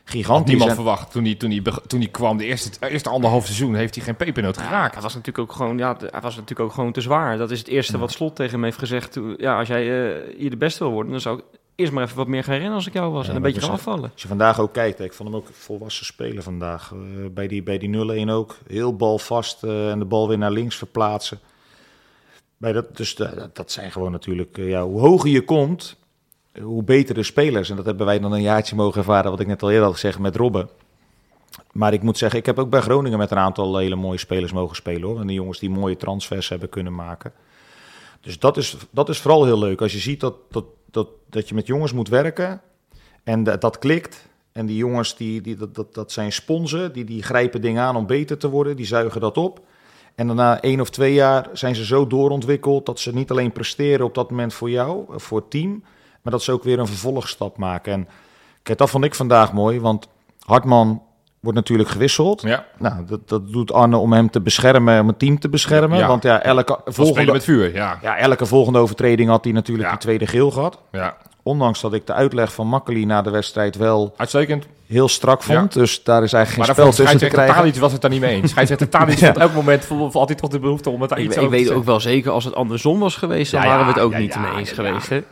Gigantisch. niemand En- verwacht toen hij, toen, hij, toen hij kwam. De eerste, het eerste anderhalf seizoen heeft hij geen pepernoot Ja, geraakt. hij was natuurlijk ook gewoon, ja, hij was natuurlijk ook gewoon te zwaar. Dat is het eerste wat Slot tegen hem heeft gezegd. Toen- Ja, als jij eh, hier de beste wil worden, dan zou ik eerst maar even wat meer gaan rennen als ik jou was. Ja, en een beetje gaan afvallen. Als je vandaag ook kijkt, ik vond hem ook volwassen spelen vandaag. Eh, bij die, bij die 0-1 ook. Heel bal vast eh, en de bal weer naar links verplaatsen. Bij dat, dus de- dat, dat zijn gewoon natuurlijk, eh, ja, hoe hoger je komt, eh, hoe beter de spelers. En dat hebben wij dan een jaartje mogen ervaren, wat ik net al eerder had gezegd met Robben. Maar ik moet zeggen, ik heb ook bij Groningen met een aantal hele mooie spelers mogen spelen hoor. En de jongens die mooie transfers hebben kunnen maken. Dus dat is, dat is vooral heel leuk. Als je ziet dat, dat, dat, dat je met jongens moet werken en dat, dat klikt. En die jongens, die, die, dat, dat, dat zijn sponsen, die, die grijpen dingen aan om beter te worden. Die zuigen dat op. En daarna één of twee jaar zijn ze zo doorontwikkeld dat ze niet alleen presteren op dat moment voor jou, eh, voor het team, maar dat ze ook weer een vervolgstap maken. En kijk, dat vond ik vandaag mooi, want Hartman wordt natuurlijk gewisseld. Ja, Nou, dat, dat doet Arne om hem te beschermen, om het team te beschermen. Ja. Want ja, elke volgende... volgende, met vuur, ja. ja, elke volgende overtreding had hij natuurlijk Ja. die tweede geel gehad. ja. Ondanks dat ik de uitleg van Makkeli na de wedstrijd wel Uitstekend. heel strak vond. Dus daar is eigenlijk Maar geen daarvoor spel tussen te krijgen. Tadic was het daar niet mee eens. Scheidsrechter Tadic Ja. op elk moment voelde altijd toch de behoefte om het daar Ik, iets ik over te weet ook wel zeker, als het andersom was geweest, dan Ja, waren we het ook ja, niet ja, mee eens ja, geweest. Hè? Ja,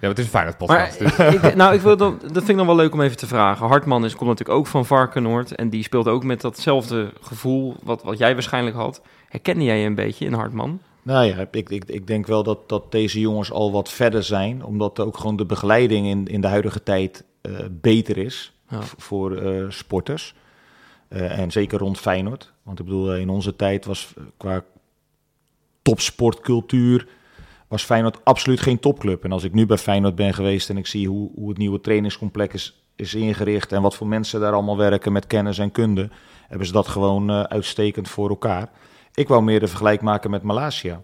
maar het is een fijn Maar podcast. dus. ik, nou, ik wil dan, dat vind ik dan wel leuk om even te vragen. Hartman is, komt natuurlijk ook van Varkenoord. En die speelt ook met datzelfde gevoel wat, wat jij waarschijnlijk had. Herkende jij je een beetje in Hartman? Nou ja, ik, ik, ik denk wel dat, dat deze jongens al wat verder zijn. Omdat ook gewoon de begeleiding in, in de huidige tijd eh, beter is Ja. voor eh, sporters. Eh, en zeker rond Feyenoord. Want ik bedoel, in onze tijd was qua topsportcultuur... was Feyenoord absoluut geen topclub. En als ik nu bij Feyenoord ben geweest en ik zie hoe, hoe het nieuwe trainingscomplex is, is ingericht... en wat voor mensen daar allemaal werken met kennis en kunde... hebben ze dat gewoon uitstekend voor elkaar. Ik wou meer de vergelijk maken met Malasia.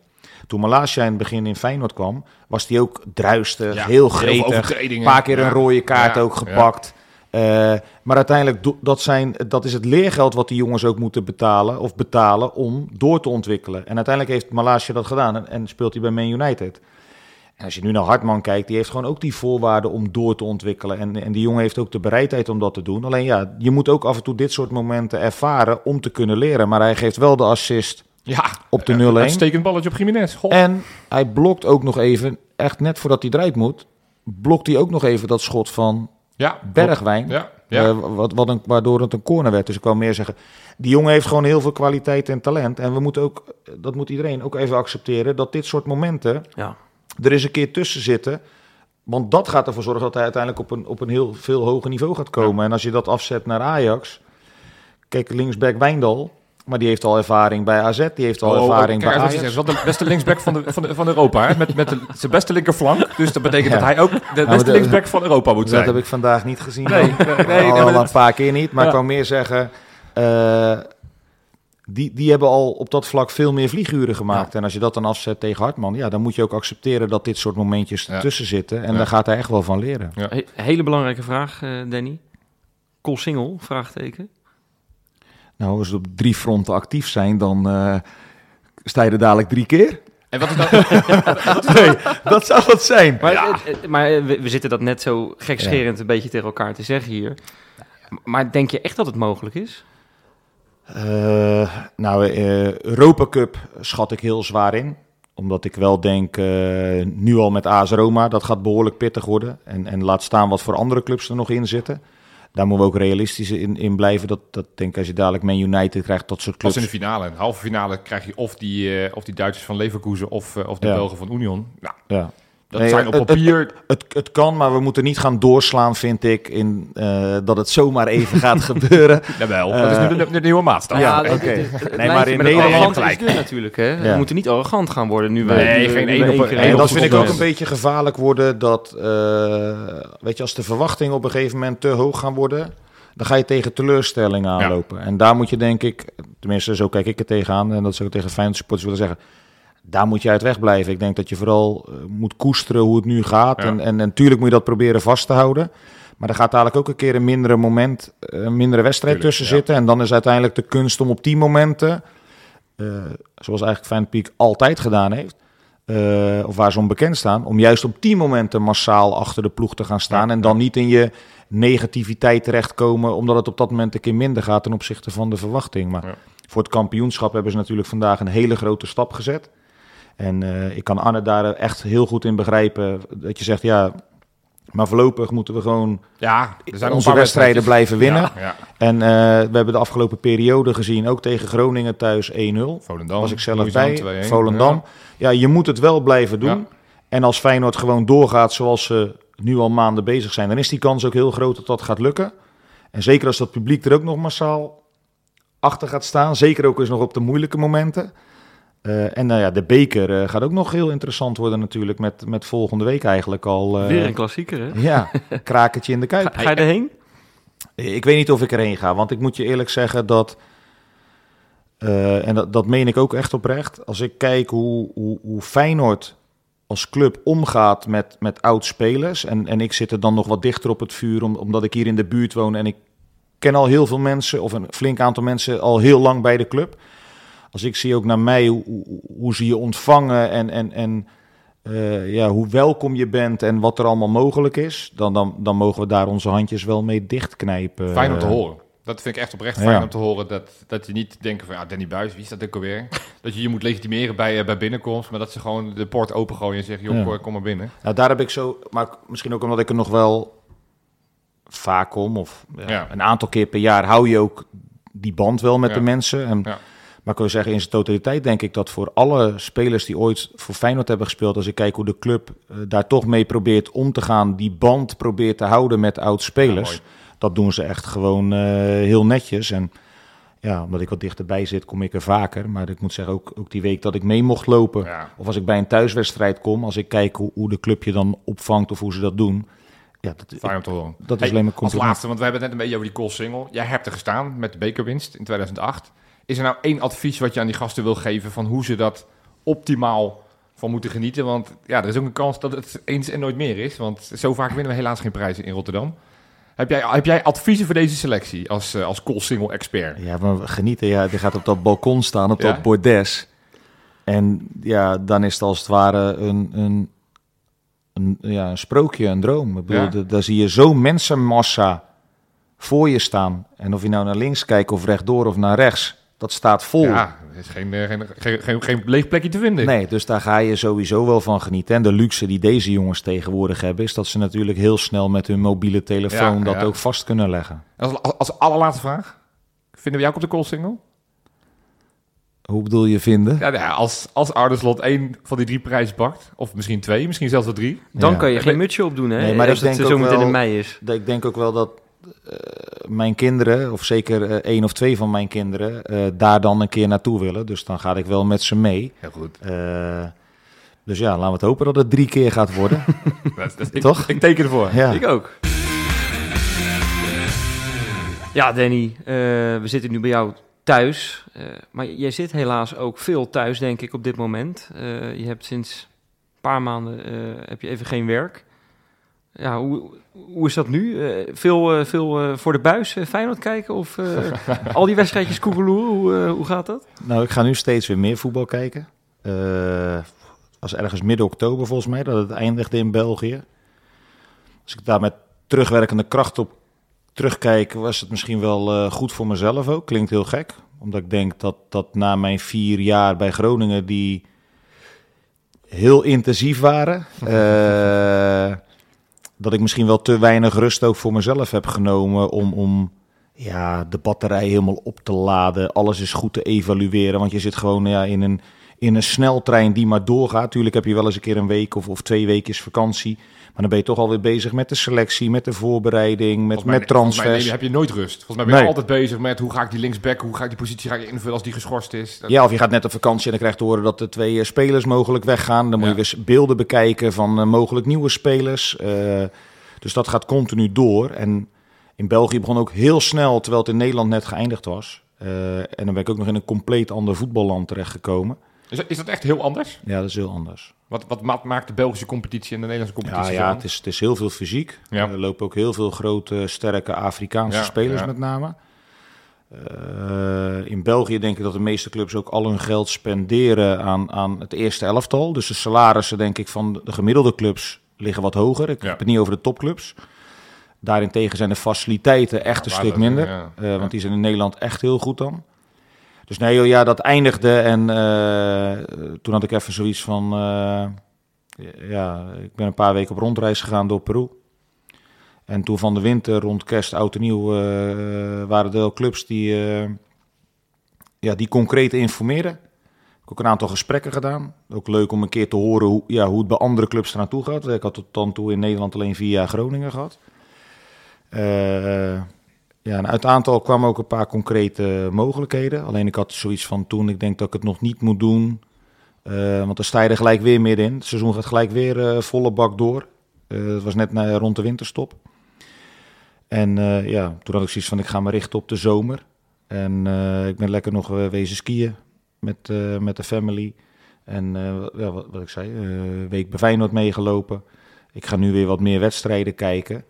Toen Malasia in het begin in Feyenoord kwam, was die ook druistig, Ja, heel gretig. Een paar keer Ja. een rode kaart Ja, ook gepakt. Eh, maar uiteindelijk, dat, zijn, dat is het leergeld wat die jongens ook moeten betalen, of betalen om door te ontwikkelen. En uiteindelijk heeft Malasia dat gedaan en, en speelt hij bij Man United. En als je nu naar Hartman kijkt, die heeft gewoon ook die voorwaarden om door te ontwikkelen. En, en die jongen heeft ook de bereidheid om dat te doen. Alleen ja, je moet ook af en toe dit soort momenten ervaren om te kunnen leren. Maar hij geeft wel de assist Ja, op de eh, 0-1. Uitstekend balletje op Jiménez. Goh. En hij blokt ook nog even, echt net voordat hij eruit moet, blokt hij ook nog even dat schot van ja, Bergwijn. Ja, ja. eh, wat, wat een, waardoor het een corner werd. Dus ik wou meer zeggen, die jongen heeft gewoon heel veel kwaliteit en talent. En we moeten ook, dat moet iedereen ook even accepteren, dat dit soort momenten Ja. Er eens een keer tussen zitten. Want dat gaat ervoor zorgen dat hij uiteindelijk op een, op een heel veel hoger niveau gaat komen. En als je dat afzet naar Ajax. Kijk, linksback Wijndal. Maar die heeft al ervaring bij AZ. Die heeft al Oh, ervaring kijk, bij wat Ajax. zegt. Wel de beste linksback van, de, van, de, van Europa. Hè? Met, met de, zijn beste linkerflank. Dus dat betekent Ja. dat hij ook de beste de- linksback van Europa moet Dat zijn. heb ik vandaag niet gezien. Nee, nee, al, dat- een paar keer niet. Maar Ja. ik kan meer zeggen... eh, die, die hebben al op dat vlak veel meer vlieguren gemaakt. En als je dat dan afzet tegen Hartman... Ja, dan moet je ook accepteren dat dit soort momentjes Ja. ertussen zitten. En Ja. daar gaat hij echt wel van leren. He- hele belangrijke vraag, eh, Danny. Col Single, vraagteken. Nou, als we op drie fronten actief zijn... dan eh, sta je er dadelijk drie keer. En wat is. Nee, dat zou het zijn. Maar, eh, maar we, we zitten dat net zo gekscherend een beetje tegen elkaar te zeggen hier. Maar denk je echt dat het mogelijk is? Eh, nou, eh Europa Cup schat ik heel zwaar in. Omdat ik wel denk, eh, nu al met AS Roma, dat gaat behoorlijk pittig worden. En, en laat staan wat voor andere clubs er nog in zitten. Daar moeten we ook realistisch in, in blijven. Dat, dat denk ik als je dadelijk Man United krijgt, dat soort clubs. in de finale. In de halve finale krijg je of die, of die Duitsers van Leverkusen of, of de Ja. Belgen van Union. Nou, Ja. Dat Nee, zijn op het- papier... Het, het kan, maar we moeten niet gaan doorslaan, vind ik, in eh, dat het zomaar even gaat gebeuren. Jawel, dat is nu de, de nieuwe maatstaf. Ja, oké. Nee, maar in Nederland- gelijk. is natuurlijk, hè. We moeten niet arrogant gaan worden nu we... Nee, geen één op- En dat vind ik ook een beetje gevaarlijk worden. Dat, eh, weet je, als de verwachtingen op een gegeven moment te hoog gaan worden, dan ga je tegen teleurstellingen aanlopen. En daar moet je denk ik, tenminste zo kijk ik er tegenaan, en dat zou ik tegen Feyenoord supporters willen zeggen, daar moet je uit weg blijven. Ik denk dat je vooral eh, moet koesteren hoe het nu gaat. Ja. En, en natuurlijk moet je dat proberen vast te houden. Maar er gaat dadelijk ook een keer een mindere moment, eh, een mindere wedstrijd Tuurlijk, tussen ja. zitten. En dan is uiteindelijk de kunst om op die momenten, eh, zoals eigenlijk Peak altijd gedaan heeft, of waar ze onbekend staan, om juist op die momenten massaal achter de ploeg te gaan staan. Ja, en dan niet in je negativiteit terechtkomen, omdat het op dat moment een keer minder gaat ten opzichte van de verwachting. Maar voor het kampioenschap hebben ze natuurlijk vandaag een hele grote stap gezet. En eh, ik kan Anne daar echt heel goed in begrijpen. Dat je zegt, ja, maar voorlopig moeten we gewoon Ja, er zijn onze wedstrijden blijven winnen. Ja, ja. En eh, we hebben de afgelopen periode gezien, ook tegen Groningen thuis 1-0. Volendam. was ik zelf Louisane bij, 2-1. Volendam. Ja. je moet het wel blijven doen. En als Feyenoord gewoon doorgaat zoals ze nu al maanden bezig zijn, dan is die kans ook heel groot dat dat gaat lukken. En zeker als dat publiek er ook nog massaal achter gaat staan. Zeker ook eens nog op de moeilijke momenten. Eh, en nou ja, de beker eh, gaat ook nog heel interessant worden natuurlijk. Met, met volgende week eigenlijk al. eh, Weer een klassieker, hè. ja, krakertje in de kuip. Ga je erheen? Ik weet niet of ik erheen ga, want ik moet je eerlijk zeggen dat. en dat, dat meen ik ook echt oprecht. Als ik kijk hoe, hoe, hoe Feyenoord als club omgaat met, met oud-spelers. En, en ik zit er dan nog wat dichter op het vuur, om, omdat ik hier in de buurt woon. En ik ken al heel veel mensen, of een flink aantal mensen, al heel lang bij de club. Als ik zie ook naar mij, hoe, hoe, ze je ontvangen en, en, en eh, ja, hoe welkom je bent en wat er allemaal mogelijk is, dan, dan, dan mogen we daar onze handjes wel mee dichtknijpen. Fijn om te Eh, horen. Dat vind ik echt oprecht Ja. fijn om te horen. Dat, dat je niet denkt van, ja, Danny Buis, wie is dat ook alweer? dat je je moet legitimeren bij, eh, bij binnenkomst. Maar dat ze gewoon de poort opengooien en zeggen, joh, Ja. kom- maar binnen. Nou, daar heb ik zo, maar misschien ook omdat ik er nog wel vaak kom, of ja, een aantal keer per jaar hou je ook die band wel met de mensen. En, Ja. Maar ik wil zeggen, in zijn totaliteit denk ik dat voor alle spelers die ooit voor Feyenoord hebben gespeeld, als ik kijk hoe de club eh, daar toch mee probeert om te gaan, die band probeert te houden met oud-spelers, dat doen ze echt gewoon eh, heel netjes. En ja, omdat ik wat dichterbij zit, kom ik er vaker. Maar ik moet zeggen, ook, ook die week dat ik mee mocht lopen, Ja. of als ik bij een thuiswedstrijd kom, als ik kijk hoe, hoe de club je dan opvangt of hoe ze dat doen. Ja, dat, dat is Hey, alleen maar Als laatste, want we hebben het net een beetje over die Cool Single. Jij hebt er gestaan met de bekerwinst in 2008. Is er nou één advies wat je aan die gasten wil geven van hoe ze dat optimaal van moeten genieten? Want ja, er is ook een kans dat het eens en nooit meer is. Want zo vaak winnen we helaas geen prijzen in Rotterdam. Heb jij, heb jij adviezen voor deze selectie als, eh, als Cool Single expert? Ja, maar genieten. Ja, die gaat op dat balkon staan, op Ja? dat bordes. En ja, dan is het als het ware een, een, een, ja, een sprookje, een droom. Ik bedoel, Ja. daar zie je zo'n mensenmassa voor je staan. En of je nou naar links kijkt of rechtdoor of naar rechts, dat staat vol. Ja, er is geen, eh, geen, geen, geen, geen leeg plekje te vinden. Nee, dus daar ga je sowieso wel van genieten. En de luxe die deze jongens tegenwoordig hebben, is dat ze natuurlijk heel snel met hun mobiele telefoon Ja, dat ja. ook vast kunnen leggen. Als, als, als allerlaatste vraag. Vinden we jou ook op de Cool Single? Hoe bedoel je vinden? Ja, nou ja, als, als Ardeslot één van die drie prijzen pakt, of misschien twee, misschien zelfs wel drie. Dan Ja. kan je geen mutsje opdoen, hè? Nee, maar als ik het denk zo ook meteen wel- in mei is. Dat- Ik denk ook wel dat mijn kinderen, of zeker eh, één of twee van mijn kinderen, eh, daar dan een keer naartoe willen. Dus dan ga ik wel met ze mee. Heel goed. Eh, dus ja, laten we het hopen dat het drie keer gaat worden. Dat, dat- ik, Toch? Ik teken ervoor. ja. Ik ook. Ja, Danny, eh, we zitten nu bij jou thuis. eh, maar jij zit helaas ook veel thuis, denk ik, op dit moment. Eh, je hebt sinds een paar maanden eh, heb je even geen werk. Ja, hoe, hoe is dat nu? Eh, veel eh, veel eh, voor de buis Feyenoord kijken? Of al die wedstrijdjes koekeloer? Hoe, hoe gaat dat? Nou, ik ga nu steeds weer meer voetbal kijken. Was ergens midden oktober volgens mij dat het eindigde in België. Als ik daar met terugwerkende kracht op terugkijk, was het misschien wel goed voor mezelf ook. Klinkt heel gek, omdat ik denk dat, dat na mijn vier jaar bij Groningen die heel intensief waren. Dat ik misschien wel te weinig rust ook voor mezelf heb genomen om, om ja, de batterij helemaal op te laden. Alles is goed te evalueren, want je zit gewoon ja, in, een, in een sneltrein die maar doorgaat. Tuurlijk heb je wel eens een keer een week of, of twee weken vakantie. Maar dan ben je toch alweer bezig met de selectie, met de voorbereiding, met, mij- met volgens mij transfers. heb je nooit rust. Volgens mij ben je Nee. altijd bezig met hoe ga ik die linksback, hoe ga ik die positie ga ik invullen als die geschorst is. Dat- Ja, of je gaat net op vakantie en dan krijgt te horen dat de twee eh, spelers mogelijk weggaan. Dan moet Ja. je eens beelden bekijken van eh, mogelijk nieuwe spelers. Eh, dus dat gaat continu door. En in België begon ook heel snel, terwijl het in Nederland net geëindigd was. En dan ben ik ook nog in een compleet ander voetballand terechtgekomen. Is, dat, is dat echt heel anders? Ja, dat is heel anders. Wat, wat ma- maakt de Belgische competitie en de Nederlandse Ja, competitie ja zo het, is, het is heel veel fysiek. Ja. Er lopen ook heel veel grote, sterke Afrikaanse Ja, spelers ja. met name. Eh, in België denk ik dat de meeste clubs ook al hun geld spenderen aan, aan het eerste elftal. Dus de salarissen denk ik van de gemiddelde clubs liggen wat hoger. Ik Ja. heb het niet over de topclubs. Daarentegen zijn de faciliteiten echt een Ja, stuk minder. ja. Eh, want die zijn in Nederland echt heel goed dan. Dus nee, ja, dat eindigde. En eh, toen had ik even zoiets van... eh, ja, ik ben een paar weken op rondreis gegaan door Peru. En toen van de winter rond kerst, oud en nieuw, eh, waren er wel clubs die, ja, die concreet informeerden. Ik heb ook een aantal gesprekken gedaan. Ook leuk om een keer te horen hoe, ja, hoe het bij andere clubs eraan toe gaat. Ik had tot dan toe in Nederland alleen jaar Groningen gehad. Eh, ja, uit het aantal kwamen ook een paar concrete mogelijkheden. Alleen ik had zoiets van toen, ik denk dat ik het nog niet moet doen. Eh, want dan sta je er gelijk weer middenin. Het seizoen gaat gelijk weer eh, volle bak door. Eh, Het was net na, rond de winterstop. En ja, toen had ik zoiets van, ik ga me richten op de zomer. En ik ben lekker nog wezen skiën met, met de family. En wat, wat ik zei, week bij Feyenoord meegelopen. Ik ga nu weer wat meer wedstrijden kijken.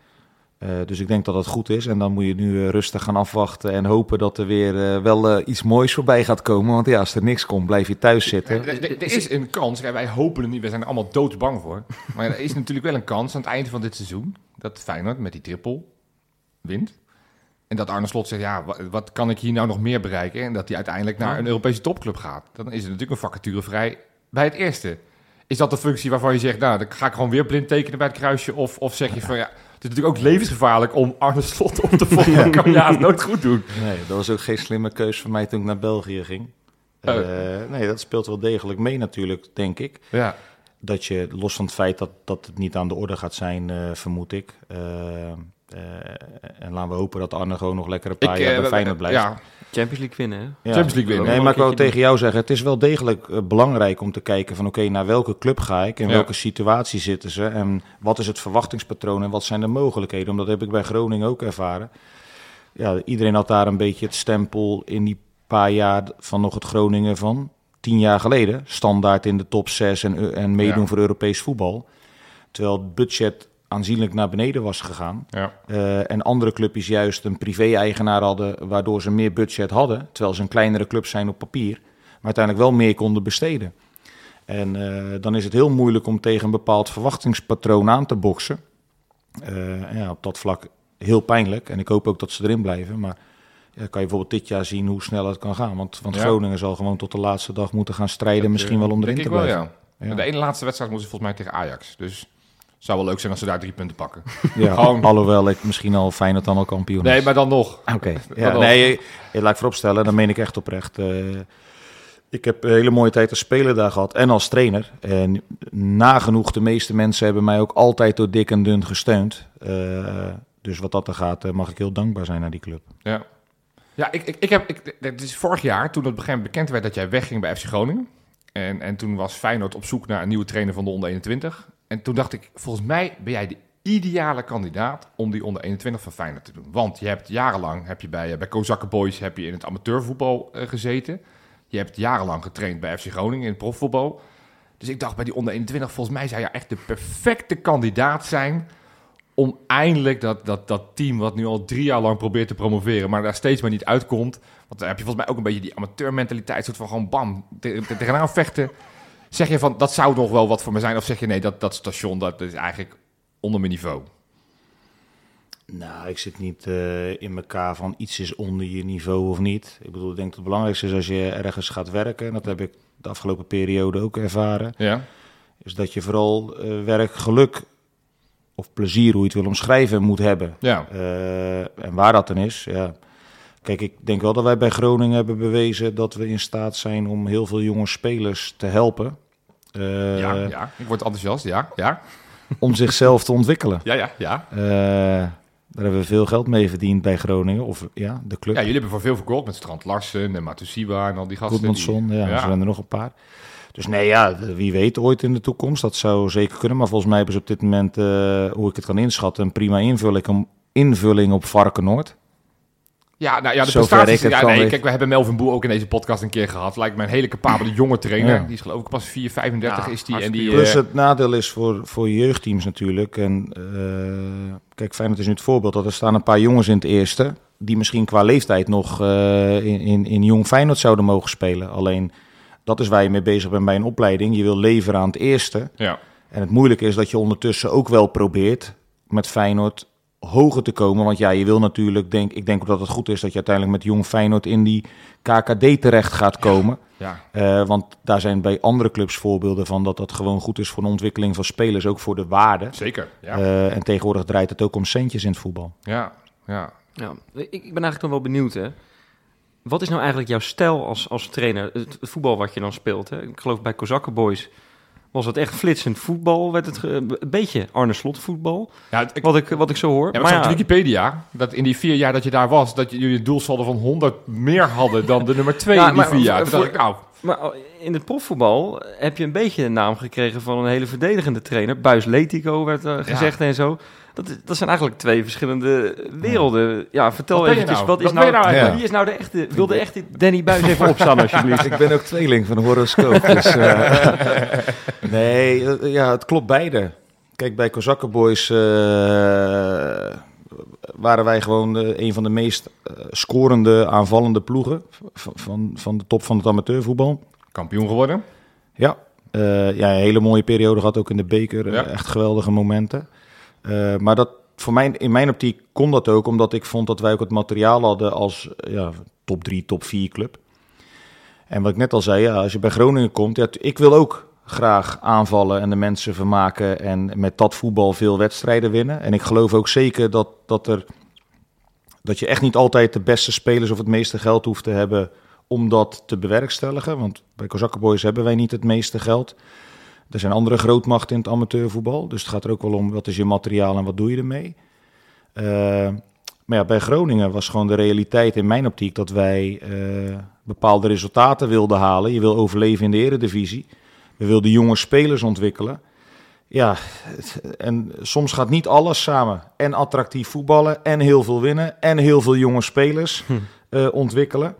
Eh, dus ik denk dat dat goed is. En dan moet je nu eh, rustig gaan afwachten en hopen dat er weer eh, wel iets moois voorbij gaat komen. Want ja, als er niks komt, blijf je thuis zitten. Er, is een kans, wij hopen het niet, we zijn er allemaal doodsbang voor. Maar er is natuurlijk wel een kans aan het eind van dit seizoen dat Feyenoord met die triple wint. En dat Arne Slot zegt, ja, wat, kan ik hier nou nog meer bereiken? En dat hij uiteindelijk naar een Europese topclub gaat. Dan is er natuurlijk een vacature vrij bij het eerste. Is dat de functie waarvan je zegt, nou, dan ga ik gewoon weer blind tekenen bij het kruisje? Of, of zeg je van, ja, het is natuurlijk ook levensgevaarlijk om Arne Slot op te volgen. Dat kan je nooit goed doen. Nee, dat was ook geen slimme keus van mij toen ik naar België ging. Oh. Eh, nee, dat speelt wel degelijk mee natuurlijk, denk ik. Ja, Dat je, los van het feit dat, dat het niet aan de orde gaat zijn, eh, vermoed ik. Eh, en laten we hopen dat Arne gewoon nog lekker een paar ik, jaar bij Feyenoord blijft. Ja, Champions League winnen, hè? Ja. Champions League winnen. Nee, maar ik wou Keertje tegen jou zeggen, het is wel degelijk eh, belangrijk om te kijken van oké, naar welke club ga ik, in Ja. welke situatie zitten ze en wat is het verwachtingspatroon en wat zijn de mogelijkheden. Omdat heb ik bij Groningen ook ervaren. Ja, iedereen had daar een beetje het stempel in die paar jaar van nog het Groningen van tien jaar geleden. Standaard in de top 6 en, en meedoen Ja. voor Europees voetbal. Terwijl het budget aanzienlijk naar beneden was gegaan. ja. Eh, en andere clubjes juist een privé-eigenaar hadden, waardoor ze meer budget hadden. Terwijl ze een kleinere club zijn op papier, maar uiteindelijk wel meer konden besteden. En eh, dan is het heel moeilijk om tegen een bepaald verwachtingspatroon aan te boksen. Eh, ja, op dat vlak heel pijnlijk. En ik hoop ook dat ze erin blijven. Maar ja, kan je bijvoorbeeld dit jaar zien hoe snel het kan gaan. Want, want Ja. Groningen zal gewoon tot de laatste dag moeten gaan strijden. misschien wel om erin te ik wel, blijven. ja. De ene laatste wedstrijd moeten ze volgens mij tegen Ajax. Dus zou wel leuk zijn als ze daar drie punten pakken. Ja, Gewoon- Alhoewel ik misschien al fijn dat dan al kampioen is. Nee, maar dan nog. Oké, Wat ja, nee, eh, laat ik vooropstellen, dan meen ik echt oprecht. Eh, ik heb een hele mooie tijd als speler daar gehad en als trainer. En nagenoeg, de meeste mensen hebben mij ook altijd door dik en dun gesteund. Eh, dus wat dat er gaat, eh, mag ik heel dankbaar zijn naar die club. Ja, ja ik, ik, ik heb, ik, het is vorig jaar, toen het begin bekend werd dat jij wegging bij FC Groningen. En, en toen was Feyenoord op zoek naar een nieuwe trainer van de onder 21. En toen dacht ik, volgens mij ben jij de ideale kandidaat om die onder 21 van Feyenoord te doen. Want je hebt jarenlang, heb je bij, eh, bij Kozakke Boys heb je in het amateurvoetbal eh, gezeten. Je hebt jarenlang getraind bij FC Groningen in het profvoetbal. Dus ik dacht bij die onder 21, volgens mij zou je echt de perfecte kandidaat zijn om eindelijk dat, dat, dat team wat nu al drie jaar lang probeert te promoveren, maar daar steeds maar niet uitkomt. Want dan heb je volgens mij ook een beetje die amateurmentaliteit, soort van gewoon bam, te- te- tegenaan vechten. Zeg je van, dat zou nog wel wat voor me zijn? Of zeg je nee, dat, dat station, dat is eigenlijk onder mijn niveau? Nou, ik zit niet eh, in elkaar van iets is onder je niveau of niet. Ik bedoel, ik denk dat het belangrijkste is als je ergens gaat werken. En dat heb ik de afgelopen periode ook ervaren. Ja, is dat je vooral eh, werk, geluk of plezier, hoe je het wil omschrijven, moet hebben. Ja. Eh, en waar dat dan is, ja. Kijk, ik denk wel dat wij bij Groningen hebben bewezen dat we in staat zijn om heel veel jonge spelers te helpen. eh, ja, ja, ik word enthousiast. Ja, ja, Om zichzelf te ontwikkelen. ja, ja. ja. Eh, daar hebben we veel geld mee verdiend bij Groningen. Of ja, de club. Ja, jullie hebben voor veel verkocht met Strand Larsen en Matusiwa en al die gasten. die- Goedmanson, ja, er zijn er nog een paar. Dus nee, ja, wie weet ooit in de toekomst. Dat zou zeker kunnen. Maar volgens mij hebben ze op dit moment, eh, hoe ik het kan inschatten, een prima invulling, invulling op Varkenoord. Ja, nou ja, de prestaties... ik het Ja, nee, kijk, we hebben Melvin Boer ook in deze podcast een keer gehad. Lijkt me een hele capabele jonge trainer. Ja. Die is geloof ik pas 4, 35 Ja, is die. En die jong. Plus eh, het nadeel is voor, voor jeugdteams natuurlijk. En eh, kijk, Feyenoord is nu het voorbeeld dat er staan een paar jongens in het eerste. Die misschien qua leeftijd nog eh, in, in, in jong Feyenoord zouden mogen spelen. Alleen dat is waar je mee bezig bent bij een opleiding. Je wil leveren aan het eerste. ja. En het moeilijke is dat je ondertussen ook wel probeert met Feyenoord hoger te komen. Want ja, je wil natuurlijk, denk, ik denk ook dat het goed is dat je uiteindelijk met jong Feyenoord in die KKD terecht gaat komen. Ja. Eh, want daar zijn bij andere clubs voorbeelden van dat dat gewoon goed is voor de ontwikkeling van spelers, ook voor de waarde. Zeker. Ja. Eh, en tegenwoordig draait het ook om centjes in het voetbal. ja. Ja. Ja, ik, ik ben eigenlijk nog wel benieuwd, hè. Wat is nou eigenlijk jouw stijl als, als trainer? Het, het voetbal wat je dan speelt, hè? Ik geloof bij Kozakken Boys was het echt flitsend voetbal. Werd het een beetje Arne Slot voetbal, ja het- ik, wat ik, wat ik zo hoor. Ja, maar maar staat ja, op Wikipedia dat in die vier jaar dat je daar was, dat jullie een doelsaldo van 100 meer hadden dan de nummer 2 Ja, in die maar vier jaar. Voor- dacht ik, nou, maar in het profvoetbal heb je een beetje de naam gekregen van een hele verdedigende trainer. Buis Letico werd eh, gezegd en zo. Dat, is- dat zijn eigenlijk twee verschillende werelden. Ja, vertel Wat eventjes, nou? wat is Wat nou, nou wie is nou de echte, wil de echte Danny Buis even opstaan alsjeblieft? Ik ben ook tweeling van de horoscoop. Dus, eh, nee, eh, ja, het klopt beide. Kijk, bij Kozakken Boys eh, waren wij gewoon een van de meest scorende, aanvallende ploegen van, van, van de top van het amateurvoetbal. kampioen geworden. Ja, eh, ja, een hele mooie periode gehad, ook in de beker. Ja. Echt geweldige momenten. Eh, maar dat, voor mij, in mijn optiek kon dat ook, omdat ik vond dat wij ook het materiaal hadden als ja, top 3, top 4 club. En wat ik net al zei, ja, als je bij Groningen komt, ja, ik wil ook graag aanvallen en de mensen vermaken en met dat voetbal veel wedstrijden winnen. En ik geloof ook zeker dat, dat, er, dat je echt niet altijd de beste spelers of het meeste geld hoeft te hebben om dat te bewerkstelligen. Want bij Kozakkenboys hebben wij niet het meeste geld. Er zijn andere grootmachten in het amateurvoetbal. Dus het gaat er ook wel om wat is je materiaal en wat doe je ermee. Eh, maar ja, bij Groningen was gewoon de realiteit in mijn optiek dat wij eh, bepaalde resultaten wilden halen. Je wil overleven in de eredivisie. We wilden jonge spelers ontwikkelen. Ja, en soms gaat niet alles samen. En attractief voetballen, en heel veel winnen, en heel veel jonge spelers eh, ontwikkelen.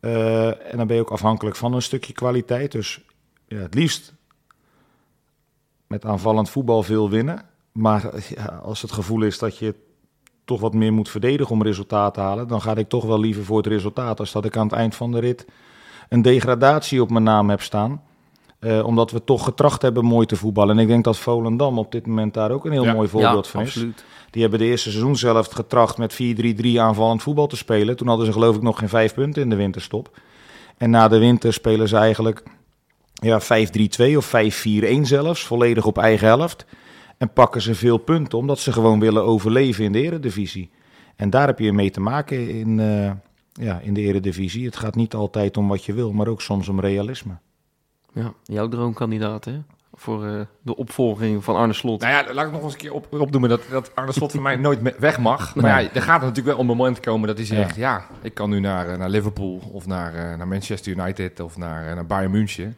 En dan ben je ook afhankelijk van een stukje kwaliteit. Dus ja, het liefst met aanvallend voetbal veel winnen. Maar ja, als het gevoel is dat je toch wat meer moet verdedigen om resultaat te halen, dan ga ik toch wel liever voor het resultaat. Als dat ik aan het eind van de rit een degradatie op mijn naam heb staan. Eh, omdat we toch getracht hebben mooi te voetballen. En ik denk dat Volendam op dit moment daar ook een heel Ja. mooi voorbeeld ja, van is. absoluut. Die hebben de eerste seizoen zelf getracht met 4-3-3 aanvallend voetbal te spelen. Toen hadden ze geloof ik nog geen vijf punten in de winterstop. En na de winter spelen ze eigenlijk ja, 5-3-2 of 5-4-1 zelfs, volledig op eigen helft. En pakken ze veel punten, omdat ze gewoon willen overleven in de eredivisie. En daar heb je mee te maken in, eh, ja, in de eredivisie. Het gaat niet altijd om wat je wil, maar ook soms om realisme. Ja, jouw droomkandidaat, hè? Voor eh, de opvolging van Arne Slot. Nou ja, laat ik nog eens een keer op, opdoemen dat, dat Arne Slot voor mij nooit weg mag. Maar ja, er gaat er natuurlijk wel een moment komen dat hij zegt... ja, ik kan nu naar, eh, naar Liverpool of naar, eh, naar Manchester United of naar, naar Bayern München.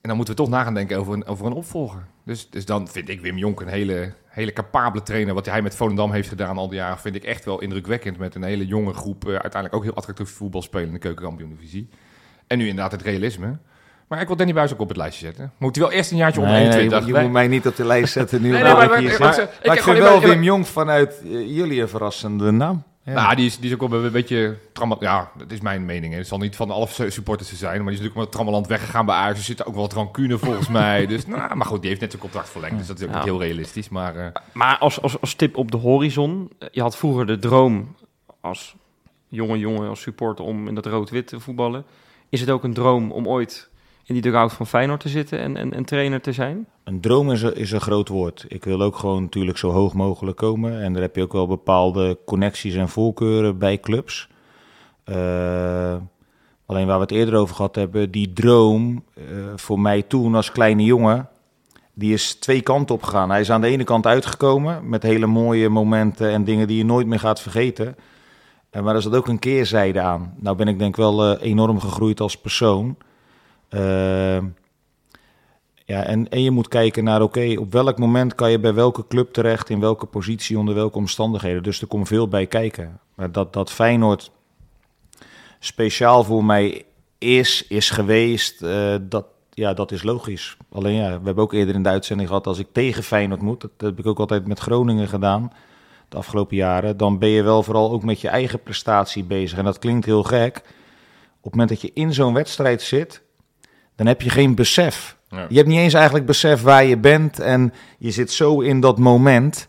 En dan moeten we toch na gaan denken over een, over een opvolger. Dus, dus dan vind ik Wim Jonk een hele, hele capabele trainer. Wat hij met Volendam heeft gedaan al die jaren... vind ik echt wel indrukwekkend. Met een hele jonge groep, eh, uiteindelijk ook heel attractief voetbal spelen... in de keukenkampioen-divisie. En nu inderdaad het realisme. Maar ik wil Danny Buis ook op het lijstje zetten. Moet hij wel eerst een jaartje onder 21. je, moet mij niet op de lijst zetten nu. Nee, nee, maar- hier maar- zit. maar- Maar, ik- vind wel Wim Jong vanuit eh, jullie een verrassende naam. Ja. Nou, die is, die is ook wel een beetje... Trauma, ja, dat is mijn mening. hè. Het zal niet van alle supporters te zijn. Maar die is natuurlijk met Trammeland weggegaan bij Ajax. Er zit ook wel wat rancune volgens mij. Dus, nou, maar goed, die heeft net zijn contract verlengd. Dus dat is ook Ja. niet heel realistisch. Maar eh, Maar als, als, als tip op de horizon. eh, Je had vroeger de droom als jonge jongen, als supporter om in dat rood-wit te voetballen. Is het ook een droom om ooit in die dugout van Feyenoord te zitten en, en, en trainer te zijn? Een droom is is een groot woord. Ik wil ook gewoon natuurlijk zo hoog mogelijk komen. En daar heb je ook wel bepaalde connecties en voorkeuren bij clubs. Uh, alleen waar we het eerder over gehad hebben, die droom uh, voor mij toen als kleine jongen, die is twee kanten op gegaan. Hij is aan de ene kant uitgekomen met hele mooie momenten en dingen die je nooit meer gaat vergeten. En maar er zat ook een keerzijde aan. Nou ben ik denk wel enorm gegroeid als persoon. Uh, ja, en, en je moet kijken naar, oké, op welk moment kan je bij welke club terecht, in welke positie, onder welke omstandigheden. Dus er komt veel bij kijken. Maar dat, dat Feyenoord speciaal voor mij is, is geweest, uh, dat, ja, dat is logisch. Alleen ja, we hebben ook eerder in de uitzending gehad, als ik tegen Feyenoord moet, dat heb ik ook altijd met Groningen gedaan, de afgelopen jaren, dan ben je wel vooral ook met je eigen prestatie bezig. En dat klinkt heel gek. Op het moment dat je in zo'n wedstrijd zit, dan heb je geen besef. Ja. Je hebt niet eens eigenlijk besef waar je bent en je zit zo in dat moment.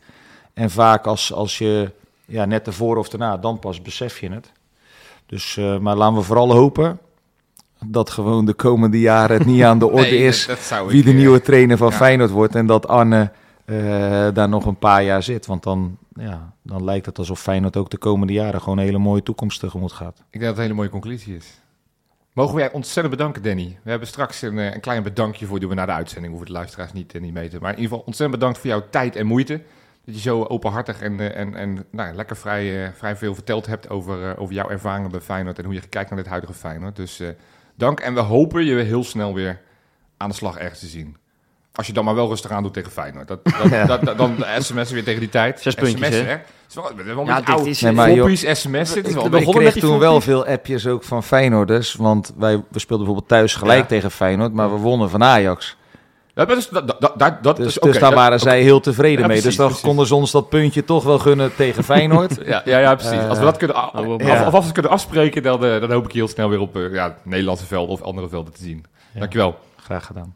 En vaak als, als je ja, net ervoor of daarna, dan pas besef je het. Dus, uh, maar laten we vooral hopen dat gewoon de komende jaren het niet aan de orde nee, is wie de nieuwe trainer van ja. Feyenoord wordt. En dat Arne uh, daar nog een paar jaar zit. Want dan, ja, dan lijkt het alsof Feyenoord ook de komende jaren gewoon een hele mooie toekomst tegemoet gaat. Ik denk dat het een hele mooie conclusie is. Mogen wij ontzettend bedanken, Danny. We hebben straks een, een klein bedankje voor doen we na de uitzending. Hoeven de luisteraars niet, niet mee. Maar in ieder geval ontzettend bedankt voor jouw tijd en moeite. Dat je zo openhartig en, en, en nou, lekker vrij, vrij veel verteld hebt over, over jouw ervaringen bij Feyenoord. En hoe je kijkt naar dit huidige Feyenoord. Dus dank. En we hopen je heel snel weer aan de slag ergens te zien. Als je dan maar wel rustig aan doet tegen Feyenoord. Dat, dat, ja. dat, dat, dan sms'en weer tegen die tijd. Zes puntjes, SMS, hè? hè? Het is wel, wel Ja, oude is- Nee, maar joh, foppies, sms. Dit is wel Ik, een ik beetje- kreeg die toen wel veel appjes ook van Feyenoorders. Want wij we speelden bijvoorbeeld thuis gelijk Ja. tegen Feyenoord, maar we wonnen van Ajax. Ja, dat is, dat, dat, dat, dat Dus, is dus daar dat- waren zij heel tevreden Ja, mee. precies, dus dan precies. konden ze ons dat puntje toch wel gunnen tegen Feyenoord. Ja, ja, ja precies. Eh, Als we dat kunnen, af, ja. af, af, af- kunnen afspreken, dan, eh, dan hoop ik je heel snel weer op eh, ja, Nederlandse velden of andere velden te zien. Ja. Dankjewel. Graag gedaan.